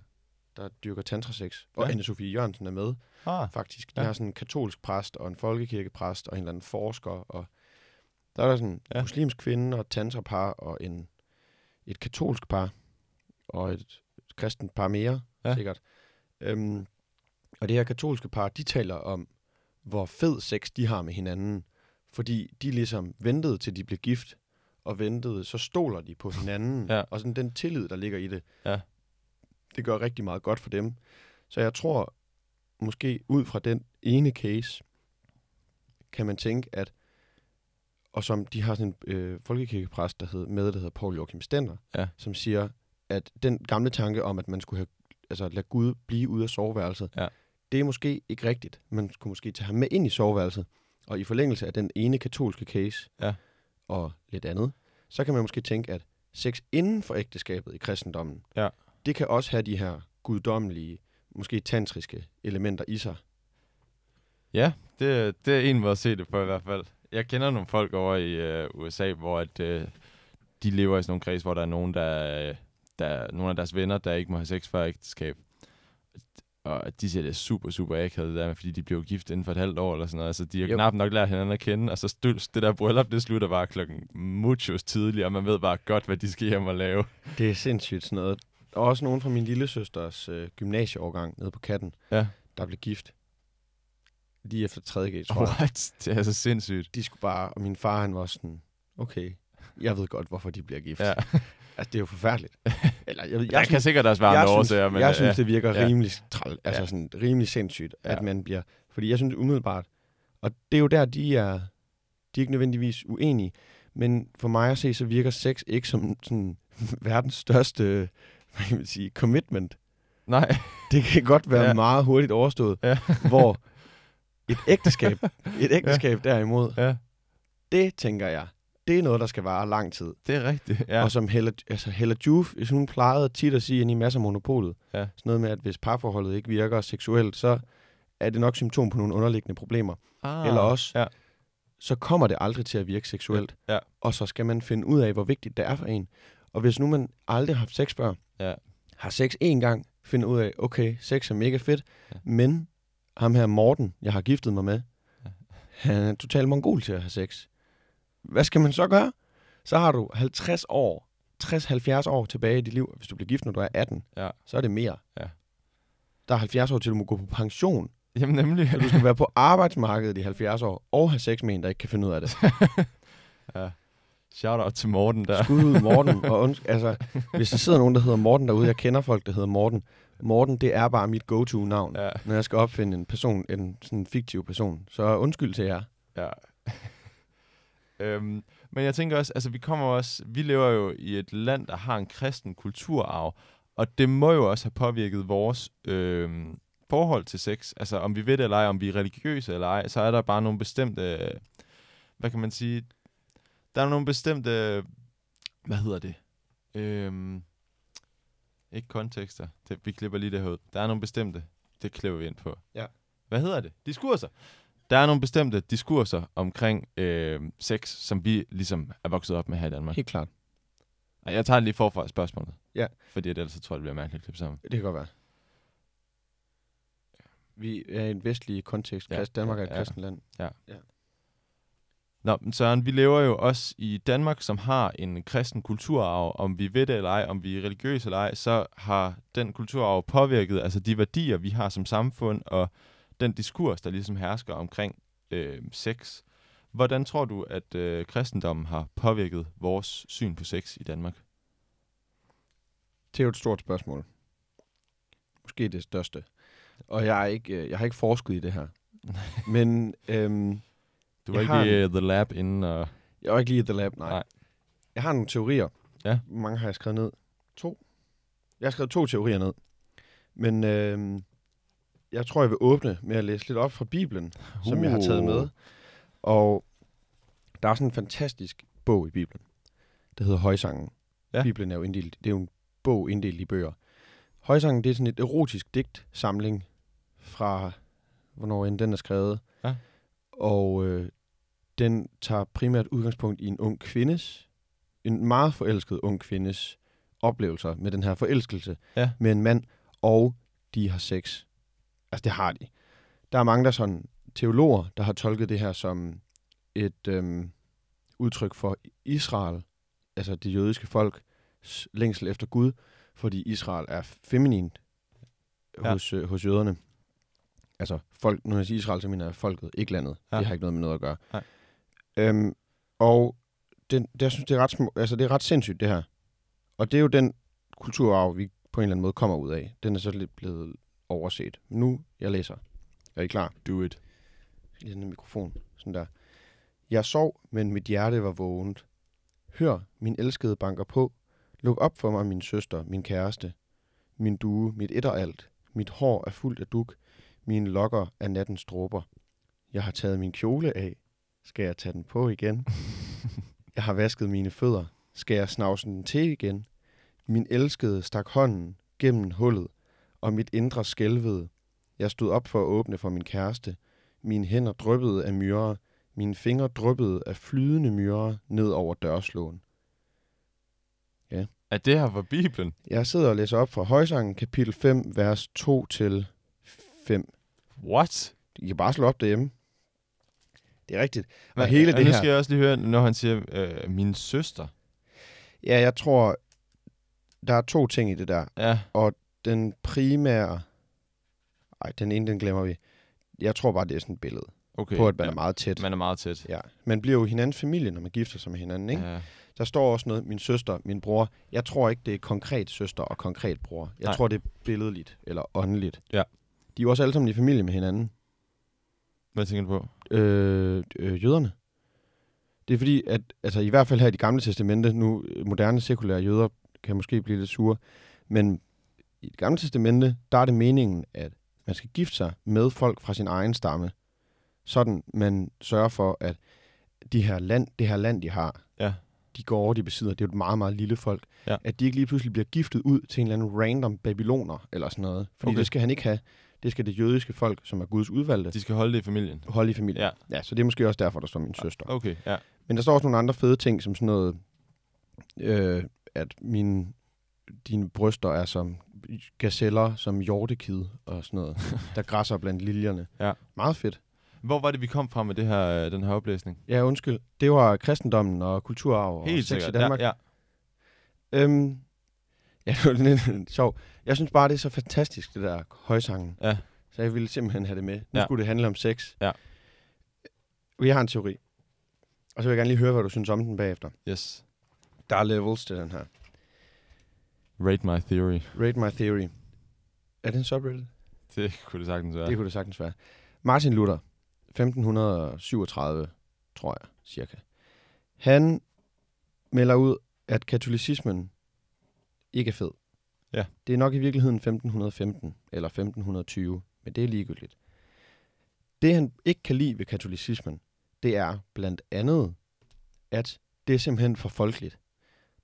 der dyrker tantrasex. Og Ja. Anne-Sophie Jørgensen er med, Ah, faktisk. De ja. har sådan en katolsk præst, og en folkekirkepræst, og en eller anden forsker. Og der er der sådan en Ja. muslimsk kvinde, og et tantrapar, og en, et katolsk par, og et kristent par mere, ja. sikkert. Øhm, og det her katolske par, de taler om, hvor fed sex de har med hinanden. Fordi de ligesom ventede til de blev gift, og ventede, så stoler de på hinanden. Ja. Og sådan den tillid, der ligger i det, Ja. det gør rigtig meget godt for dem. Så jeg tror, måske ud fra den ene case, kan man tænke, at og som de har sådan en øh, folkekirkepræst, der hed, med, der hedder Paul Joachim Stender, Ja. som siger, at den gamle tanke om, at man skulle have, altså lade Gud blive ude af soveværelset, Ja. det er måske ikke rigtigt. Man skulle måske tage ham med ind i soveværelset, og i forlængelse af den ene katolske case, Ja. og lidt andet, så kan man måske tænke, at sex inden for ægteskabet i kristendommen, Ja. det kan også have de her guddommelige, måske tantriske elementer i sig. ja, det, det er en måde at se det på i hvert fald. Jeg kender nogle folk over i øh, USA, hvor at, øh, de lever i sådan nogle kreds, hvor der er nogen, der, øh, der er nogle af deres venner, der ikke må have sex før ægteskab. Og de siger, det er super, super akavet, det der, fordi de blev gift inden for et halvt år eller sådan noget. Altså, de har Yep. knap nok lært hinanden at kende, og så stø- det der bryllup, det slutter bare klokken muchos tidligere, og man ved bare godt, hvad de skal hjem og lave. Det er sindssygt sådan noget. Og også nogen fra min lille søsters øh, gymnasieårgang nede på Katten, Ja. der blev gift. Lige efter 3.G, tror jeg. What? Det er så sindssygt. De skulle bare, og min far han var sådan, okay, jeg ved godt, hvorfor de bliver gift. Ja. Altså, det er jo forfærdeligt. Eller, jeg, ved- Jeg, jeg kan sikkert også være jeg andre synes, årsager, men jeg synes, det virker ja. rimelig træl, altså Ja. sådan rimelig sindssygt, at Ja. man bliver, fordi jeg synes umiddelbart, og det er jo der, de er, de er ikke nødvendigvis uenige, men for mig at se, så virker sex ikke som sådan verdens største, hvad kan man sige, commitment. Nej, Det kan godt være Ja. ja. meget hurtigt overstået, Ja. hvor et ægteskab, et ægteskab derimod, ja. det tænker jeg, det er noget, der skal vare lang tid. Det er rigtigt, ja. Ja. Og som Hella, altså Hella Juf, hvis hun plejede tit at sige inde i masser af monopolet, Ja. sådan noget med, at hvis parforholdet ikke virker seksuelt, så er det nok symptom på nogle underliggende problemer. ah, Eller også, Ja. så kommer det aldrig til at virke seksuelt. Ja. Og så skal man finde ud af, hvor vigtigt det er for en. Og hvis nu man aldrig har haft sex før, Ja. har sex én gang, finder ud af, okay, sex er mega fedt, Ja. ja. men ham her Morten, jeg har giftet mig med, han er totalt mongol til at have sex. Hvad skal man så gøre? Så har du 50 år, 60-70 år tilbage i dit liv. Hvis du bliver gift, når du er 18, Ja. så er det mere. Ja. Der er 70 år til, du må gå på pension. Jamen nemlig. Så du skal være på arbejdsmarkedet i 70 år, og have sex med en, der ikke kan finde ud af det. ja. Shout out til Morten der. Skud ud Morten. Og unds- altså, hvis der sidder nogen, der hedder Morten derude, jeg kender folk, der hedder Morten. Morten, det er bare mit go-to-navn, Ja, når jeg skal opfinde en person, en sådan fiktiv person. Så undskyld til jer. ja. øhm, men jeg tænker også, altså vi kommer også, vi lever jo i et land, der har en kristen kulturarv, og det må jo også have påvirket vores øhm, forhold til sex. Altså om vi ved det eller ej, om vi er religiøse eller ej, så er der bare nogle bestemte, øh, hvad kan man sige, der er nogle bestemte, hvad hedder det? Øhm, ikke kontekster, det, vi klipper lige det her ud. Der er nogle bestemte, det klipper vi ind på. Ja. Hvad hedder det? Diskurser. Der er nogle bestemte diskurser omkring øh, sex, som vi ligesom er vokset op med her i Danmark. Helt klart. Ej, Jeg tager lige forfra spørgsmålet. Ja. Fordi ellers så tror jeg, det bliver mærkeligt at klippe sammen. Det kan godt være. Vi er i en vestlig kontekst. Ja, Danmark er et ja. kristent land. Nå, men Søren, vi lever jo også i Danmark, som har en kristen kulturarv. Om vi ved det eller ej, om vi er religiøse eller ej, så har den kulturarv påvirket altså de værdier, vi har som samfund, og den diskurs, der ligesom hersker omkring øh, sex. Hvordan tror du, at øh, kristendommen har påvirket vores syn på sex i Danmark? Det er jo et stort spørgsmål. Måske det største. Og jeg, er ikke, øh, jeg har ikke forsket i det her. Men øhm, Du var Jeg ikke har i uh, The Lab inden, og... jeg var ikke lige i The Lab, nej. Nej. Jeg har nogle teorier. Ja. Hvor mange har jeg skrevet ned? To. Jeg har skrevet to teorier ned. Men øhm, jeg tror, jeg vil åbne med at læse lidt op fra Bibelen, som jeg har taget med. Uh. Og der er sådan en fantastisk bog i Bibelen, der hedder Højsangen. Ja. Bibelen er jo, inddelt, det er jo en bog inddelt i bøger. Højsangen, det er sådan et erotisk digtsamling fra, hvornår end den er skrevet. Og øh, den tager primært udgangspunkt i en ung kvindes, en meget forelsket ung kvindes oplevelser med den her forelskelse Ja. med en mand, og de har sex. Altså, det har de. Der er mange, der er sådan teologer, der har tolket det her som et øhm, udtryk for Israel, altså det jødiske folk, længsel efter Gud, fordi Israel er feminint Ja. hos, øh, hos jøderne. Altså, folk, når jeg siger Israel, så mener jeg folket, ikke landet. Ja. Det har ikke noget med noget at gøre. Nej. Øhm, og det, det, jeg synes, det er, ret små, altså, det er ret sindssygt, det her. Og det er jo den kulturarv, vi på en eller anden måde kommer ud af. Den er så lidt blevet overset. Nu, jeg læser. Er I klar? Do it. Lige den mikrofon. Sådan der. Jeg sov, men mit hjerte var vågent. Hør, min elskede banker på. Luk op for mig, min søster, min kæreste. Min due, mit et og alt. Mit hår er fuldt af duk. Mine lokker er nattens dråber. Jeg har taget min kjole af. Skal jeg tage den på igen? Jeg har vasket mine fødder. Skal jeg snavse den til igen? Min elskede stak hånden gennem hullet, og mit indre skælvede. Jeg stod op for at åbne for min kæreste. Mine hænder dryppede af myrer. Mine fingre dryppede af flydende myrer ned over dørslåen. Er det her fra Bibelen? Jeg sidder og læser op fra Højsangen, kapitel 5, vers 2 til 5. What? I kan bare slå op derhjemme. Det er rigtigt. Hvad, hele det nu her- skal jeg også lige høre, når han siger, øh, min søster. Ja, jeg tror, der er to ting i det der. Ja, Den primære... Ej, den ene, den glemmer vi. Jeg tror bare, det er sådan et billede okay. på, at man ja. er meget tæt. Man er meget tæt. Ja. Man bliver jo hinandens familie, når man gifter sig med hinanden, ikke? Ja. Der står også noget, min søster, min bror. Jeg tror ikke, det er konkret søster og konkret bror. Jeg. Nej. tror, det er billedligt eller åndeligt. Ja. De er jo også alle sammen i familie med hinanden. Hvad tænker du på? Øh, øh, jøderne. Det er fordi, at altså, i hvert fald her i det gamle testamente, nu øh, moderne sekulære jøder kan måske blive lidt sure, men i det gamle testamente, der er det meningen, at man skal gifte sig med folk fra sin egen stamme, sådan man sørger for, at de her land, det her land, de har, Ja. de gårde, de besidder, det er jo et meget, meget lille folk, Ja. at de ikke lige pludselig bliver giftet ud til en eller anden random babyloner eller sådan noget. Fordi okay. det skal han ikke have. Det skal det jødiske folk, som er Guds udvalgte, De skal holde det i familien. holde i familien. Ja. ja, så det er måske også derfor, der står min søster. Okay, ja. Men der står også nogle andre fede ting, som sådan noget, øh, at mine, dine bryster er som gazeller, som hjortekid og sådan noget, der græsser blandt liljerne. Ja. Meget fedt. Hvor var det, vi kom fra med det her, øh, den her oplæsning? Ja, undskyld. Det var kristendommen og kulturarv og Helt sex i sikkert. Danmark. Ja, ja. Øhm, ja, det var lidt sjovt. Jeg synes bare, det er så fantastisk, det der højsangen. Ja. Så jeg ville simpelthen have det med. Nu Ja. skulle det handle om sex. Ja. Vi har en teori. Og så vil jeg gerne lige høre, hvad du synes om den bagefter. Yes. Der er levels til den her. Rate my theory. Rate my theory. Er det en subreddit? Det kunne det sagtens være. Det kunne det sagtens være. Martin Luther, 1537, tror jeg, cirka. Han melder ud, at katolicismen ikke er fed. Ja. Det er nok i virkeligheden 1515 eller 1520, men det er ligegyldigt. Det, han ikke kan lide ved katolicismen, det er blandt andet, at det er simpelthen for folkeligt.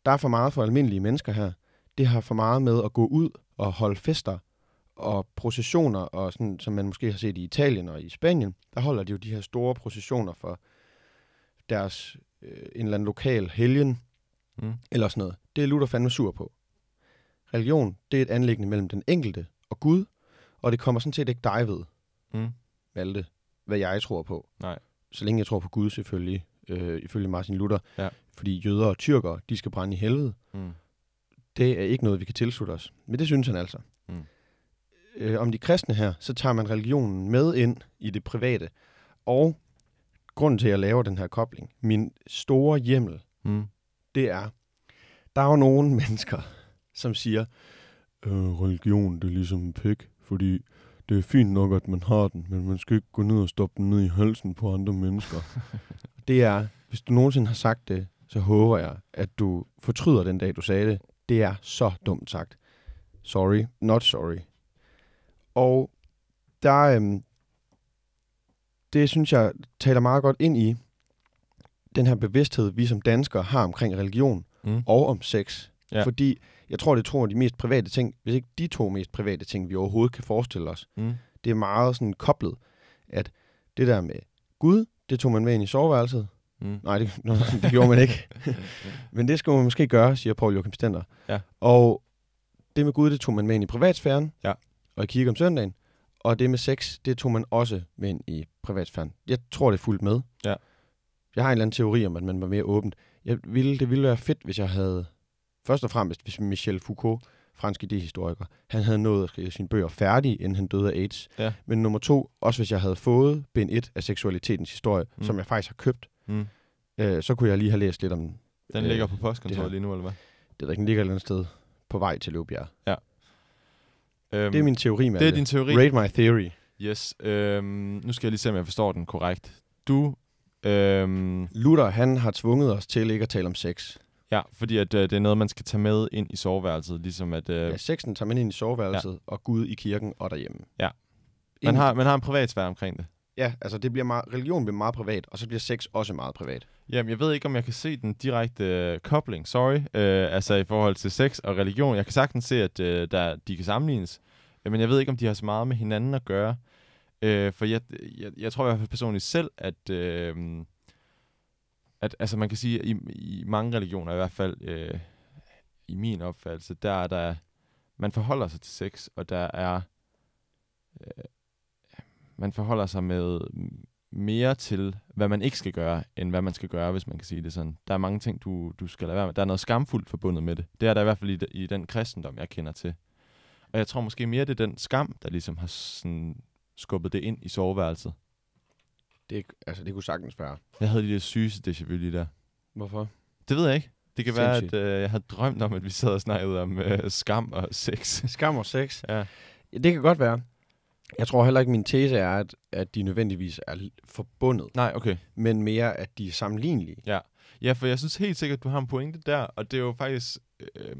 Der er for meget for almindelige mennesker her. Det har for meget med at gå ud og holde fester og processioner, og sådan, som man måske har set i Italien og i Spanien, der holder de jo de her store processioner for deres øh, en eller anden lokal helgen, Mm. eller sådan noget. Det er Luther fandme sur på. Religion, det er et anlæggende mellem den enkelte og Gud, og det kommer sådan set ikke dig ved, Mm. Malte, hvad jeg tror på. Nej. Så længe jeg tror på Gud selvfølgelig, øh, ifølge Martin Luther. Ja. Fordi jøder og tyrker, de skal brænde i helvede. Mm. Det er ikke noget, vi kan tilslutte os. Men det synes han altså. Mm. Øh, om de kristne her, så tager man religionen med ind i det private. Og grunden til, at jeg laver den her kobling, min store hjemmel, Mm. det er, der er jo nogle mennesker, som siger, øh, religion, det er ligesom en pik, fordi det er fint nok, at man har den, men man skal ikke gå ned og stoppe den ned i halsen på andre mennesker. det er, hvis du nogensinde har sagt det, så håber jeg, at du fortryder den dag, du sagde det. Det er så dumt sagt. Sorry, not sorry. Og der, øhm, det synes jeg taler meget godt ind i den her bevidsthed, vi som danskere har omkring religion Mm. og om sex. Ja. Fordi jeg tror, det af de mest private ting, hvis ikke de to mest private ting, vi overhovedet kan forestille os. Mm. Det er meget sådan koblet, at det der med Gud, det tog man med ind i soveværelset. Mm. Nej, det, det gjorde man ikke. Men det skal man måske gøre, siger Paul Joachim Stender. Ja. Og det med Gud, det tog man med ind i privatsfæren. Ja. Og i kirke om søndagen. Og det med sex, det tog man også med ind i privatsfæren. Jeg tror, det er fuldt med. Ja. Jeg har en eller anden teori om, at man var mere åbent. Jeg ville, det ville være fedt, hvis jeg havde... Først og fremmest, hvis Michel Foucault, fransk idehistoriker, han havde nået at skrive sine bøger færdige, inden han døde af AIDS. Ja. Men nummer to, også hvis jeg havde fået bind 1 af seksualitetens historie, Mm. som jeg faktisk har købt, Mm. øh, så kunne jeg lige have læst lidt om Den Øh, ligger på postkontoret lige nu, eller hvad? det, ikke, den ligger et eller andet sted på vej til Løbjerg. Øhm, Det er min teori, Malte. det er din teori. Rate my theory. Yes. Øhm, nu skal jeg lige se, om jeg forstår den korrekt. Du... Øhm, Luther, han har tvunget os til ikke at tale om sex. Ja, fordi at, øh, det er noget, man skal tage med ind i soveværelset. Ligesom at... Øh, Ja, sexen tager man ind i soveværelset, ja. og Gud i kirken og derhjemme. Ja. Man, har, man har en privat sfære omkring det. Ja, altså det bliver meget, religion bliver meget privat, og så bliver sex også meget privat. Jamen, jeg ved ikke, om jeg kan se den direkte øh, kobling, sorry, øh, altså i forhold til sex og religion. Jeg kan sagtens se, at øh, der, de kan sammenlignes, øh, men jeg ved ikke, om de har så meget med hinanden at gøre. Øh, for jeg, jeg, jeg tror i hvert fald personligt selv, at, øh, at altså man kan sige, at i, i mange religioner, i hvert fald øh, i min opfattelse, der er der, man forholder sig til sex, og der er, øh, man forholder sig med mere til, hvad man ikke skal gøre, end hvad man skal gøre, hvis man kan sige det sådan. Der er mange ting, du, du skal lade være med. Der er noget skamfuldt forbundet med det. Det er der i hvert fald i, i den kristendom, jeg kender til. Og jeg tror måske mere, det er den skam, der ligesom har sådan skubbet det ind i soveværelset. Det, altså, det kunne sagtens være. Jeg havde lige det sygeste déjà vu lige der. Hvorfor? Det ved jeg ikke. Det kan være, at Sindssygt. øh, jeg havde drømt om, at vi sad og snakkede om øh, skam og sex. Skam og sex. ja. Ja, det kan godt være. Jeg tror heller ikke, min tese er, at, at de nødvendigvis er forbundet, Nej, okay. men mere, at de er sammenlignelige. Ja, for jeg synes helt sikkert, du har en pointe der, og det er jo faktisk, øh,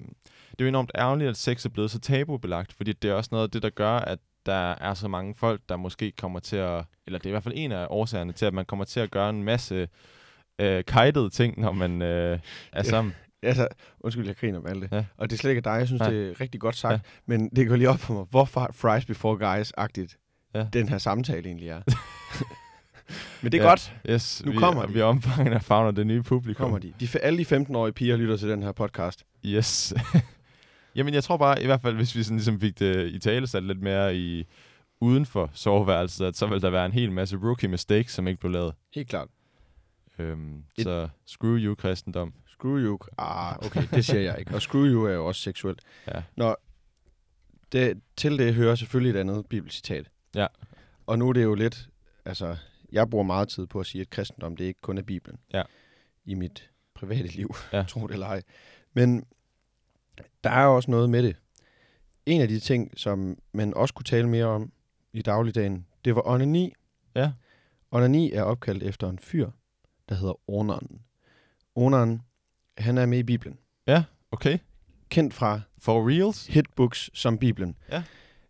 det er jo enormt ærgerligt, at sex er blevet så tabubelagt, fordi det er også noget af det, der gør, at der er så mange folk, der måske kommer til at, eller det er i hvert fald en af årsagerne til, at man kommer til at gøre en masse øh, kajtet ting, når man øh, er sammen. Altså, undskyld, jeg griner med alt det. Ja. Og det er slet ikke dig, jeg synes, Nej. det er rigtig godt sagt. Ja. Men det går lige op for mig, hvorfor fries before guys-agtigt Ja. den her samtale egentlig er. men det er Ja. godt, Yes, Nu vi, kommer de. vi omfanget af fagner det nye publikum. kommer de. de. Alle de 15-årige piger lytter til den her podcast. Yes. Jamen, jeg tror bare, i hvert fald, hvis vi sådan ligesom fik det i tale sat lidt mere i uden for soveværelset, at så vil der være en hel masse rookie mistakes, som ikke blev lavet. Helt klart. Øhm, Et- så screw you, kristendom. Screw you. Ah, okay, det siger jeg ikke. Og screw you er jo også seksuelt. Ja. Nå, det, til det hører selvfølgelig et andet bibelcitat. Ja. Og nu er det jo lidt, altså, jeg bruger meget tid på at sige, at kristendom, det ikke kun er Bibelen. Ja. I mit private liv, Ja. tro det eller ej. Men der er også noget med det. En af de ting, som man også kunne tale mere om i dagligdagen, det var onani. Ja. Onani er opkaldt efter en fyr, der hedder Onan. Onan, han er med i Bibelen. Okay. Kendt fra For reals? hitbooks som Bibelen. Ja.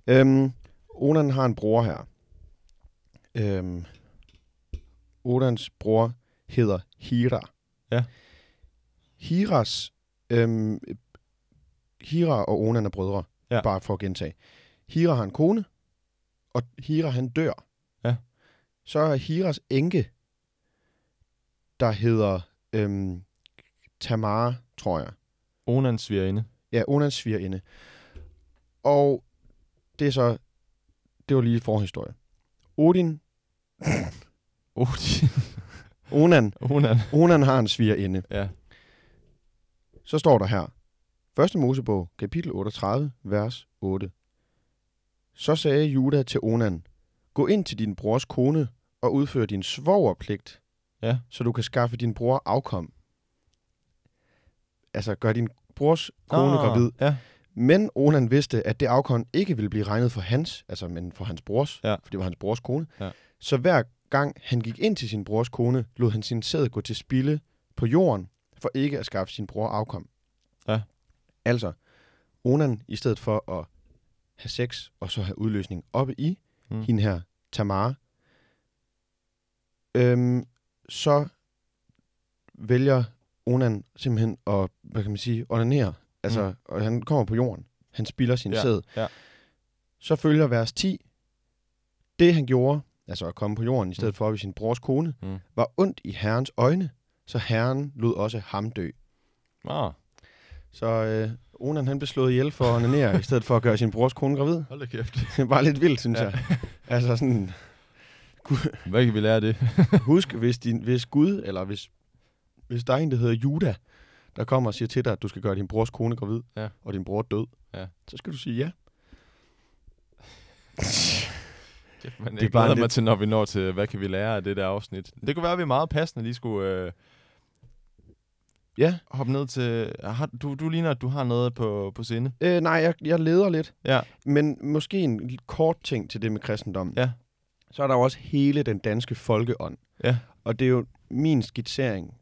Øhm, Onan har en bror her. Øhm, Onans bror hedder Hira. Ja. Hiras, øhm, Hira og Onan er brødre, Ja. bare for at gentage. Hira har en kone, og Hira han dør. Ja. Så er Hiras enke, der hedder øhm, Tamar, tror jeg. Onans svigerinde. Ja, Onans svigerinde. Og det er så, det var lige forhistorie. Odin, Odin. Onan, Onan. Onan har en svigerinde. Ja. Så står der her, 1. Mosebog, kapitel 38, vers 8. Så sagde Juda til Onan, gå ind til din brors kone og udfør din svogerpligt, Ja. så du kan skaffe din bror afkom. Altså, gør din brors kone Ah, gravid. Ja. Men Onan vidste, at det afkom ikke ville blive regnet for hans, altså men for hans brors, Ja. for det var hans brors kone. Ja. Så hver gang han gik ind til sin brors kone, lod han sin sæd gå til spilde på jorden, for ikke at skaffe sin bror afkom. Ja. Altså, Onan i stedet for at have sex og så have udløsning oppe i Mm. hende her, Tamar, øhm, så vælger Onan simpelthen at, hvad kan man sige, onanere. Altså, mm. og han kommer på jorden. Han spilder sin Ja, sæd. ja. Så følger vers 10. Det han gjorde, altså at komme på jorden i stedet Mm. for i sin brors kone, Mm. var ondt i herrens øjne, så herren lod også ham dø. Ah, Så øh, Onan han blev slået ihjel for at onanere, i stedet for at gøre sin brors kone gravid. hold da kæft. Det er bare lidt vildt, synes Ja. jeg. Altså sådan, Hvad kan vi lære af det? husk, hvis, din, hvis Gud, eller hvis, hvis der er en, der hedder Juda, der kommer og siger til dig, at du skal gøre din brors kone gravid, Ja. og din bror død, Ja. så skal du sige ja. Kæft, man, Det jeg er bare glæder lidt- mig til, når vi når til, hvad kan vi lære af det der afsnit. Det kunne være, at vi er meget passende lige skulle øh, Ja. hoppe ned til... Har, du, du ligner, at du har noget på, på sinde. Øh, nej, jeg, jeg leder lidt. Ja. Men måske en kort ting til det med kristendom. Ja. Så er der jo også hele den danske folkeånd. Ja. Og det er jo min skitsering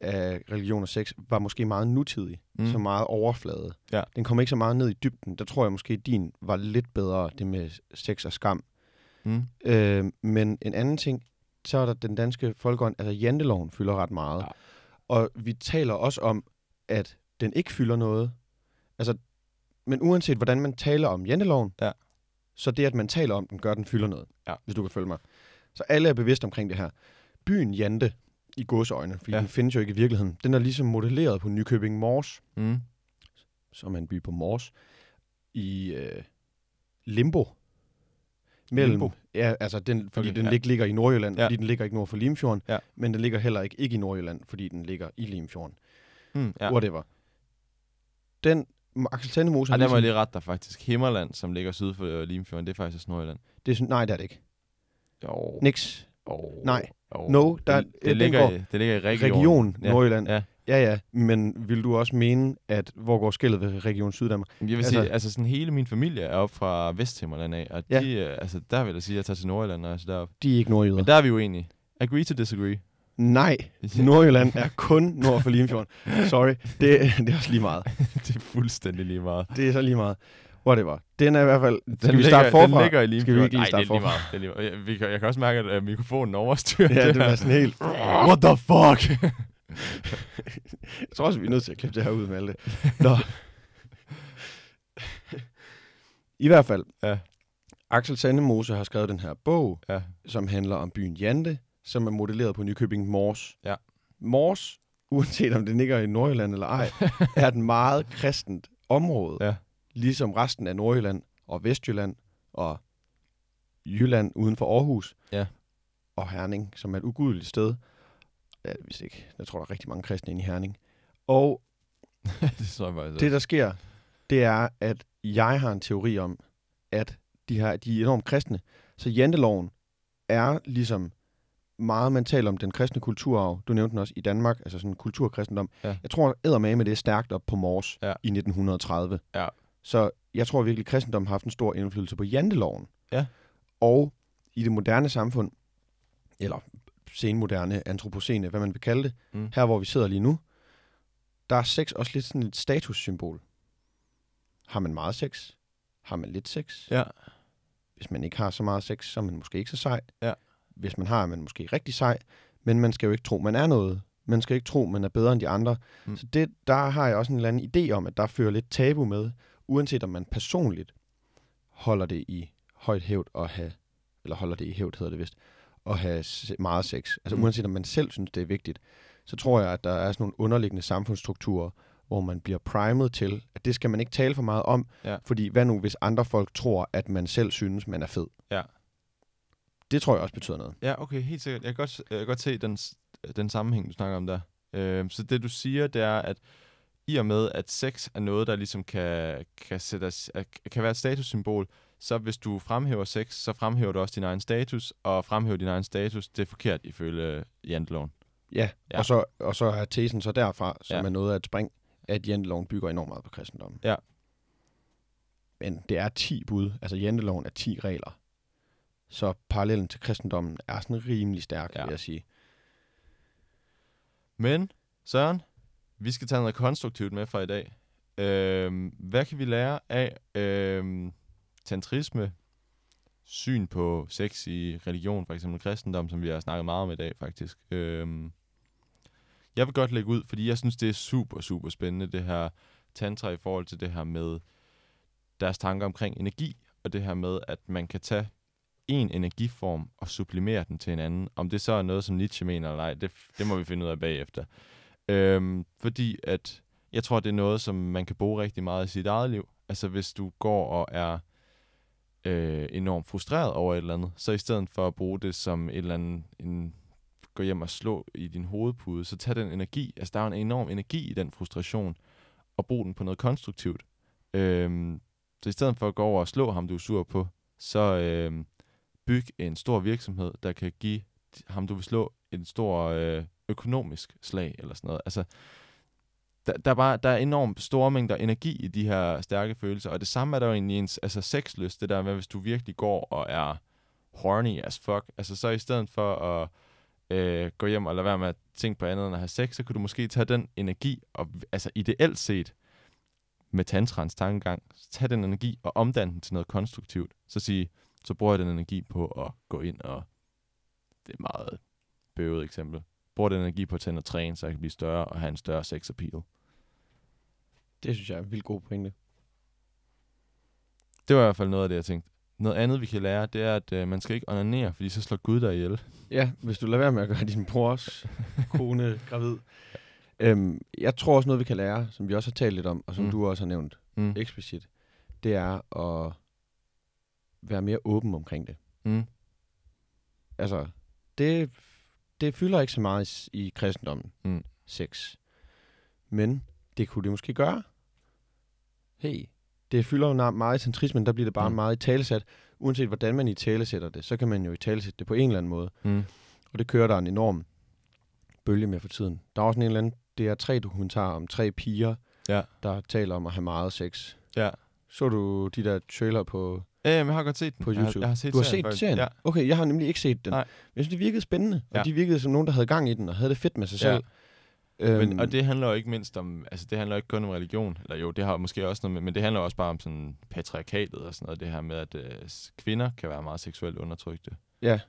af religion og sex var måske meget nutidig, Mm. så meget overflade. Ja. Den kommer ikke så meget ned i dybden. Der tror jeg måske, din var lidt bedre, det med sex og skam. Mm. Øh, men en anden ting, så er der den danske folkeånd, altså janteloven fylder ret meget. Ja. Og vi taler også om, at den ikke fylder noget. Altså, men uanset hvordan man taler om janteloven, Ja. så det, at man taler om den, gør, at den fylder noget. Ja. Hvis du kan følge mig. Så alle er bevidste omkring det her. Byen Jante, i gåseøjne, fordi ja. den findes jo ikke i virkeligheden, den er ligesom modelleret på Nykøbing Mors, Mm. som er en by på Mors, i øh, Limbo. Mellem, Limbo? Ja, altså den, fordi okay, den ja. ja. ligger i Nordjylland, Ja. fordi den ligger ikke nord for Limfjorden, Ja. men den ligger heller ikke, ikke i Nordjylland, fordi den ligger i Limfjorden. Mm. Ja. Whatever. Den, Axel Tandemose, Ej, der må jeg ligesom, lige rette dig faktisk. Himmerland, som ligger syd for øh, Limfjorden, det er faktisk også Nordjylland. det er, nej, det er det ikke. Jo. Niks. Oh. Nej. Oh. No, der- det, det, ligger går- i, det ligger i region. Region, Ja. Nordjylland. Ja. Ja, ja, men vil du også mene, at hvor går skældet ved Region Syddanmark? Jeg vil Altså- sige, altså sådan hele min familie er op fra Vesthimmerland af, og Ja. de, øh, altså der vil jeg sige, at jeg tager til Nordjylland, jeg er derop. De er ikke nordjyder. Men der er vi jo enige. Agree to disagree. Nej, Nordjylland er kun nord for Limfjorden. Sorry, det, det er også lige meget. det er fuldstændig lige meget. Det er så lige meget. Whatever. Den er i hvert fald... Den Skal vi ligger, starte forfra? Den ligger i lige Skal vi ikke lige Nej, starte det er lige meget. Det er lige meget. Jeg, vi kan, jeg kan også mærke, at uh, mikrofonen overstyrer Ja, det her. er sådan helt... What the fuck? Jeg tror også, vi er nødt til at klippe det her ud med alt det. Nå. I hvert fald. Ja. Axel Sandemose har skrevet den her bog, Ja. som handler om byen Jante, som er modelleret på Nykøbing Mors. Ja. Mors, uanset om det ligger i Nordjylland eller ej, er et meget kristent område. Ja. Ligesom resten af Nordjylland og Vestjylland og Jylland uden for Aarhus. Ja. Og Herning, som er et ugudeligt sted. Ja, hvis ikke. Jeg tror, der er rigtig mange kristne inde i Herning. Og det tror jeg faktisk det, der sker, det er, at jeg har en teori om, at de, her, de er enormt kristne. Så janteloven er ligesom meget, man taler om den kristne kulturarv. Du nævnte den også i Danmark, altså sådan kulturkristendom. Ja. Jeg tror, med det er stærkt op på Mors Ja. i 1930. Ja. Så jeg tror virkelig, at kristendommen har haft en stor indflydelse på janteloven. Ja. Og i det moderne samfund, eller senmoderne, antropocene, hvad man vil kalde det, Mm. her hvor vi sidder lige nu, der er sex også lidt sådan et statussymbol. Har man meget sex? Har man lidt sex? Ja. Hvis man ikke har så meget sex, så er man måske ikke så sej. Ja. Hvis man har, er man måske rigtig sej. Men man skal jo ikke tro, man er noget. Man skal ikke tro, man er bedre end de andre. Mm. Så det, der har jeg også en eller anden idé om, at der fører lidt tabu med, uanset om man personligt holder det i højt hævd at have, eller holder det i hævd, hedder det vist, at have meget sex. Altså Mm. uanset om man selv synes, det er vigtigt, så tror jeg, at der er sådan nogle underliggende samfundsstrukturer, hvor man bliver primet til, at det skal man ikke tale for meget om, Ja. fordi hvad nu, hvis andre folk tror, at man selv synes, man er fed? Ja. Det tror jeg også betyder noget. Ja, okay, helt sikkert. Jeg kan godt, jeg kan godt se den, den sammenhæng, du snakker om der. Øh, så det, du siger, det er, at i og med, at sex er noget, der ligesom kan, kan, sættes, kan være et statussymbol, så hvis du fremhæver sex, så fremhæver du også din egen status, og fremhæver din egen status, det er forkert ifølge janteloven. Ja, Ja. Og, så, og så er tesen så derfra, som Ja. er noget af et spring, at janteloven bygger enormt meget på kristendommen. Ja. Men det er 10 bud, altså janteloven er 10 regler. Så parallellen til kristendommen er sådan rimelig stærk, ja. vil jeg sige. Men, Søren, vi skal tage noget konstruktivt med fra i dag. Øhm, hvad kan vi lære af øhm, tantrisme, syn på sex i religion, for eksempel kristendom, som vi har snakket meget om i dag, faktisk. Øhm, jeg vil godt lægge ud, fordi jeg synes, det er super, super spændende, det her tantra i forhold til det her med deres tanker omkring energi, og det her med, at man kan tage en energiform og sublimere den til en anden. Om det så er noget, som Nietzsche mener eller ej, det, det må vi finde ud af bagefter. Øhm, fordi at jeg tror, det er noget, som man kan bruge rigtig meget i sit eget liv. Altså hvis du går og er øh, enormt frustreret over et eller andet, så i stedet for at bruge det som et eller andet, en, gå hjem og slå i din hovedpude, så tag den energi. Altså der er en enorm energi i den frustration, og brug den på noget konstruktivt. Øh, så i stedet for at gå over og slå ham, du er sur på, så øh, byg en stor virksomhed, der kan give ham, du vil slå, en stor øh, økonomisk slag eller sådan noget. Altså, der, der, er bare, der er enormt store mængder energi i de her stærke følelser, og det samme er der jo egentlig i ens altså sexlyst, det der med, hvis du virkelig går og er horny as fuck, altså så i stedet for at øh, gå hjem og lade være med at tænke på andet end at have sex, så kunne du måske tage den energi, og altså ideelt set, med tantrans tankegang, tage den energi og omdanne den til noget konstruktivt. Så sige, så bruger jeg den energi på at gå ind og, det er et meget bøvet eksempel, bruger den energi på at tænde og træne, så jeg kan blive større og have en større sex appeal. Det synes jeg er en vildt god pointe. Det var i hvert fald noget af det, jeg tænkte. Noget andet, vi kan lære, det er, at øh, man skal ikke onanere, fordi så slår Gud dig ihjel. Ja, hvis du lader være med at gøre din brors kone gravid. Øhm, jeg tror også noget, vi kan lære, som vi også har talt lidt om, og som Mm. du også har nævnt Mm. eksplicit, det er at være mere åben omkring det. Mm. Altså, det, det fylder ikke så meget i, i kristendommen, Mm. sex. Men det kunne det måske gøre. Hey, det fylder jo meget i centrismen, der bliver det bare Mm. meget i talesat. Uanset hvordan man i talesætter det, så kan man jo i talesætte det på en eller anden måde. Mm. Og det kører der en enorm bølge med for tiden. Der er også en eller anden DR3-dokumentar om tre piger, Ja. der taler om at have meget sex. Ja. Så du de der trailer på, Ja, men jeg har godt set den. på Jeg har, YouTube? jeg har set du har serien, set faktisk. serien? Ja. Okay, jeg har nemlig ikke set den. Nej. Men jeg synes, det virkede spændende, og Ja. de virkede som nogen, der havde gang i den, og havde det fedt med sig Ja. selv. Øhm, Men, og det handler jo ikke mindst om, altså det handler ikke kun om religion, eller jo, det har måske også noget med, men det handler også bare om sådan patriarkatet og sådan noget, det her med, at øh, kvinder kan være meget seksuelt undertrykte. Ja,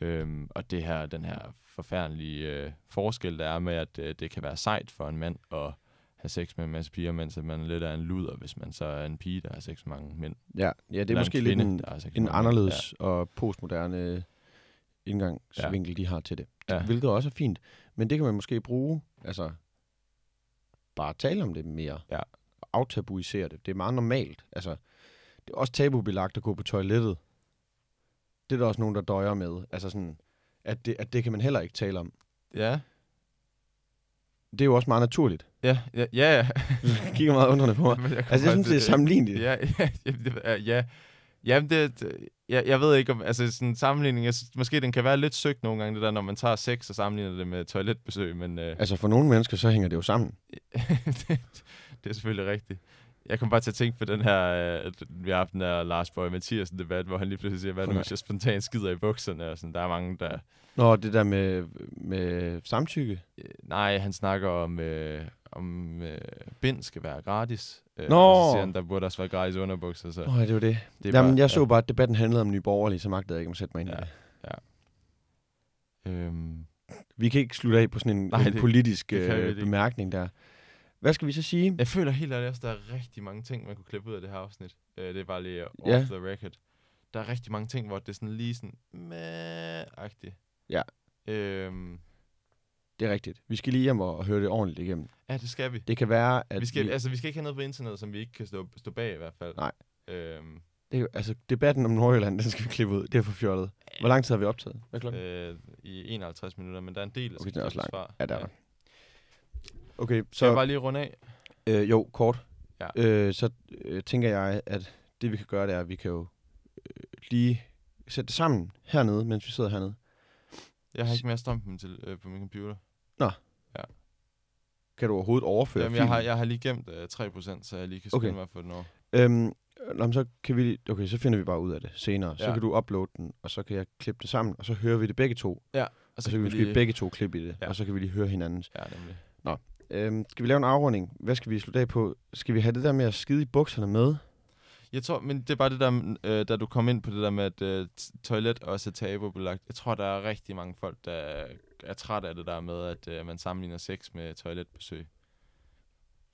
Øhm, og det her, den her forfærdelige øh, forskel, der er med, at øh, det kan være sejt for en mand at have sex med en masse piger, mens man lidt er en luder, hvis man så er en pige, der har sex med mange mænd. ja, ja det er måske lidt en, en anderledes ja. og postmoderne indgangsvinkel, ja. de har til det. Ja. Hvilket også er fint. Men det kan man måske bruge, altså bare tale om det mere. Ja. Aftabuisere det. Det er meget normalt. Altså, det er også tabubelagt at gå på toilettet. Det er der også nogen, der døjer med. Altså sådan, at det, at det kan man heller ikke tale om. Ja, Det er jo også meget naturligt. ja, ja. ja. Du kigger meget undrende på mig. Men jeg Altså, jeg synes, det er sammenligneligt. Ja, ja, ja, det, ja. Jamen, det, det- jeg, jeg ved ikke om, altså sådan en sammenligning, jeg, synes, måske den kan være lidt søgt nogle gange, det der, når man tager sex og sammenligner det med toiletbesøg, men øh, Altså, for nogle mennesker, så hænger det jo sammen. det, det er selvfølgelig rigtigt. Jeg kom bare til at tænke på den her, øh, at vi har haft den her Lars Boy Mathiasen debat, hvor han lige pludselig siger, hvad nu, hvis jeg spontant skider i bukserne, og sådan, der er mange, der, Nå, det der med, med samtykke. øh, nej, han snakker om, øh, om øh, bind skal være gratis. Øh, Nå. Og så siger han, der burde også være gratis underbukser, så Nå, det var det. det Jamen, bare- jeg så bare, at debatten handlede om Nye Borgerlige, så magtede jeg ikke at sætte mig ind Ja. i det. Øhm, Vi kan ikke slutte af på sådan en, Nej, en det- politisk det vi øh, bemærkning der. Hvad skal vi så sige? Jeg føler helt ærligt også, der er rigtig mange ting, man kunne klippe ud af det her afsnit. Øh, det er bare lige off Ja. the record. Der er rigtig mange ting, hvor det er sådan lige sådan, meh-agtigt. Ja. Øhm, Det er rigtigt. Vi skal lige hjem og høre det ordentligt igennem. ja, det skal vi. Det kan være, at vi skal, altså, vi skal ikke have noget på internettet, som vi ikke kan stå, stå bag i hvert fald. Nej. Øhm, det, er jo- altså, debatten om Nordjylland, den skal vi klippe ud. Det er for fjollet. Hvor lang tid har vi optaget? Hvad klokken? øh, I 51 minutter, men der er en del, der Okay, skal er også fra. Ja, der er der. Okay, Så jeg så bare lige runde af. øh, jo, kort. Ja. Øh, så øh, tænker jeg, at det vi kan gøre, det er, at vi kan jo øh, lige sætte det sammen hernede, mens vi sidder hernede. Jeg har ikke mere strøm på min, til, øh, på min computer. Kan du overhovedet overføre Jamen, jeg, har, jeg har lige gemt øh, 3%, så jeg lige kan Okay. skynde mig få den over. Øhm, nå, så kan vi lige- okay, så finder vi bare ud af det senere. Så Ja. kan du uploade den, og så kan jeg klippe det sammen, og så hører vi det begge to. Og Og så kan vi måske begge to klippe i det, Ja. og så kan vi lige høre hinandens. Ja, nemlig. Øhm, skal vi lave en afrunding? Hvad skal vi slutte af på? Skal vi have det der med at skide i bukserne med? Jeg tror, men det er bare det der, øh, da du kom ind på det der med, at øh, toilet også er tabubelagt. Jeg tror, der er rigtig mange folk, der er træt af det der med, at øh, man sammenligner sex med toiletbesøg.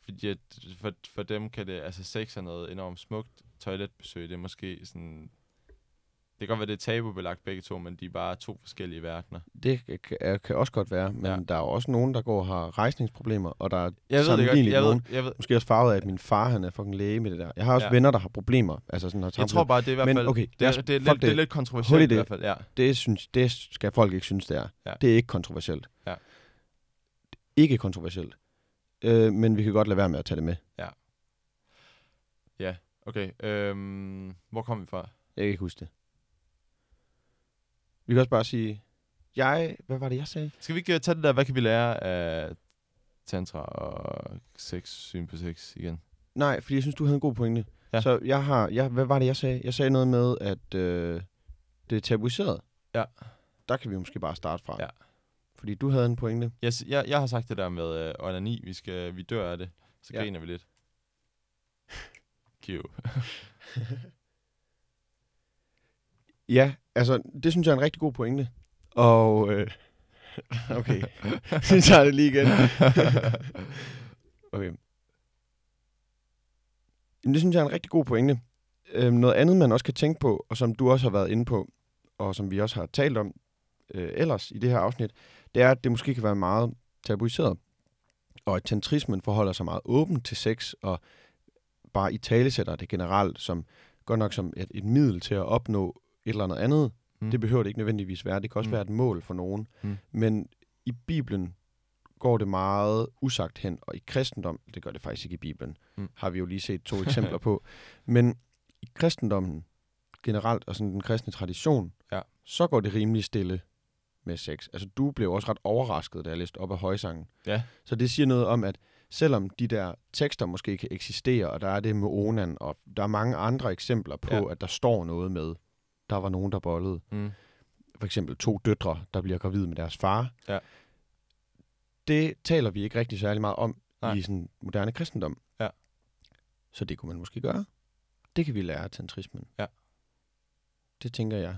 Fordi at for, for dem kan det, altså sex er noget enormt smukt. Toiletbesøg, det er måske sådan... Det kan godt være, det er tabubelagt begge to, men de er bare to forskellige verdener. Det kan, er- kan også godt være, men Ja. ja. der er jo også nogen, der går og har rejsningsproblemer, og der er Jeg ved det godt. Jeg ved, nogen. jeg, ved, Måske også farvet af, at min far han er fucking læge med det der. Jeg har også Ja. ja. venner, der har problemer. Altså sådan, har jeg tror bare, det er i hvert Men fald... okay, det, er, lad os- det, er, lidt, det er det. lidt kontroversielt i i det. hvert fald, ja. det, synes, det skal folk ikke synes, det er. Ja. Det er ikke kontroversielt. Ja. Ikke kontroversielt. Øh, men vi kan godt lade være med at tage det med. Okay, øhm, hvor kom vi fra? Jeg kan ikke huske det. Vi kan også bare sige, jeg, hvad var det, jeg sagde? Skal vi ikke øh, tage det der, hvad kan vi lære af tantra og sex, syn på sex igen? Nej, fordi jeg synes, du havde en god pointe. Ja. Så jeg har, jeg, hvad var det, jeg sagde? Jeg sagde noget med, at øh, det er tabuiseret. Ja. Der kan vi måske bare starte fra. Ja. Fordi du havde en pointe. Jeg, jeg, jeg har sagt det der med øh, onani, vi, skal, vi dør af det, så Ja. griner vi lidt. Cute. Ja, altså, det synes jeg er en rigtig god pointe. Og, øh, okay, så tager jeg det lige igen. okay. Jamen, det synes jeg er en rigtig god pointe. Øhm, noget andet, man også kan tænke på, og som du også har været inde på, og som vi også har talt om øh, ellers i det her afsnit, det er, at det måske kan være meget tabuiseret. Og at tantrismen forholder sig meget åbent til sex, og bare i talesætter det generelt som godt nok som et, et middel til at opnå eller andet andet. Mm. Det behøver det ikke nødvendigvis være. Det kan også Mm. være et mål for nogen. Mm. Men i Bibelen går det meget usagt hen, og i kristendom, det gør det faktisk ikke i Bibelen, Mm. har vi jo lige set to eksempler på. Men i kristendommen generelt, og sådan den kristne tradition, Ja. så går det rimelig stille med sex. Altså, du blev også ret overrasket, da jeg læste op af højsangen. Ja. Så det siger noget om, at selvom de der tekster måske kan eksistere, og der er det med Onan, og der er mange andre eksempler på, ja. at der står noget med, der var nogen, der bollede. Mm. For eksempel to døtre, der bliver gravide med deres far. Ja. det taler vi ikke rigtig særlig meget om Nej. i sådan moderne kristendom. Ja. Så det kunne man måske gøre. Det kan vi lære af tantrismen. Ja. Det tænker jeg.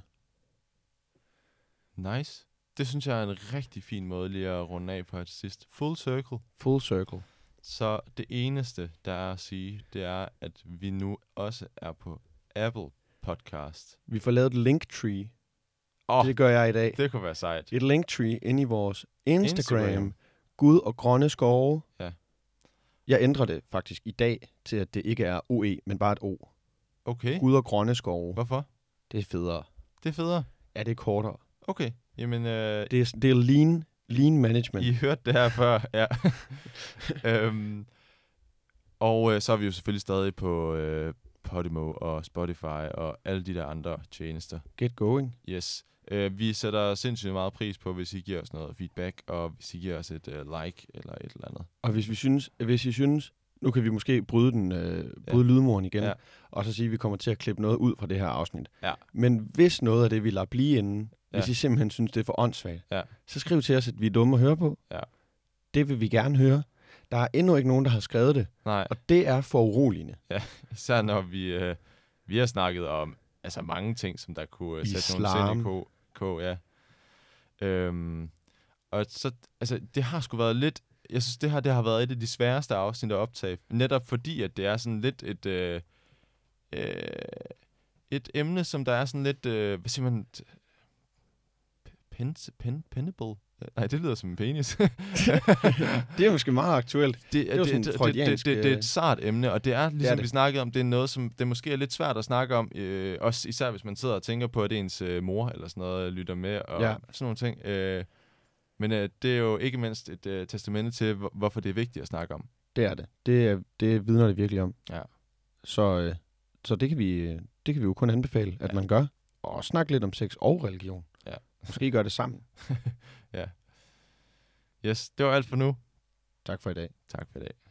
Nice. Det synes jeg er en rigtig fin måde lige at runde af på her til sidst. Full circle. Full circle. Så det eneste, der er at sige, det er, at vi nu også er på Apple Podcast. Vi får lavet et linktree. Oh, det gør jeg i dag. det kunne være sejt. Et linktree inde i vores Instagram. Instagram. Gud og grønne skove. Ja. Jeg ændrer det faktisk i dag til, at det ikke er OE, men bare et O. Okay. Gud og grønne skove. Hvorfor? Det er federe. Det er federe. Ja, det er kortere. Okay. Jamen, øh, Det er, det er lean, lean management. I hørte det her før, ja. øhm, og øh, så er vi jo selvfølgelig stadig på øh, Podimo og Spotify og alle de der andre tjenester. Get going. Yes. Øh, vi sætter sindssygt meget pris på, hvis I giver os noget feedback, og hvis I giver os et øh, like eller et eller andet. Og hvis vi synes, hvis I synes, nu kan vi måske bryde, den, øh, Ja. bryde lydmuren igen, Ja. og så sige, at vi kommer til at klippe noget ud fra det her afsnit. Ja. Men hvis noget af det, vi lader blive inden, Ja. hvis I simpelthen synes, det er for åndssvagt, Ja. så skriv til os, at vi er dumme at høre på. Ja. Det vil vi gerne høre. Der er endnu ikke nogen, der har skrevet det, Nej, og det er for uroligende. især når vi, øh, vi har snakket om altså mange ting, som der kunne øh, sætte nogle sind i ko, ko ja. Øhm, og så, altså, det har sgu været lidt, jeg synes, det her det har været et af de sværeste afsnit at optage, netop fordi, at det er sådan lidt et, øh, øh, et emne, som der er sådan lidt, øh, hvad siger man, pen, pen, penable? Nej, det lyder som en penis. Det er måske meget aktuelt. det, er jo det, sådan det, det, freudiansk, det, det, det er øh, et sart emne, og det er, ligesom det. vi snakkede om, det er noget, som det måske er lidt svært at snakke om, øh, også især hvis man sidder og tænker på, at ens øh, mor eller sådan noget lytter med, og Ja. sådan nogle ting. Øh, men øh, det er jo ikke mindst et øh, testamente til, hvor, hvorfor det er vigtigt at snakke om. Det er det. Det, er, det vidner det virkelig om. Ja. Så, øh, så det, kan vi, øh, det kan vi jo kun anbefale, at Ja. man gør. Og snakke lidt om sex og religion. Ja. Måske gøre det sammen. Yes, det var alt for nu. Tak for i dag. Tak for i dag.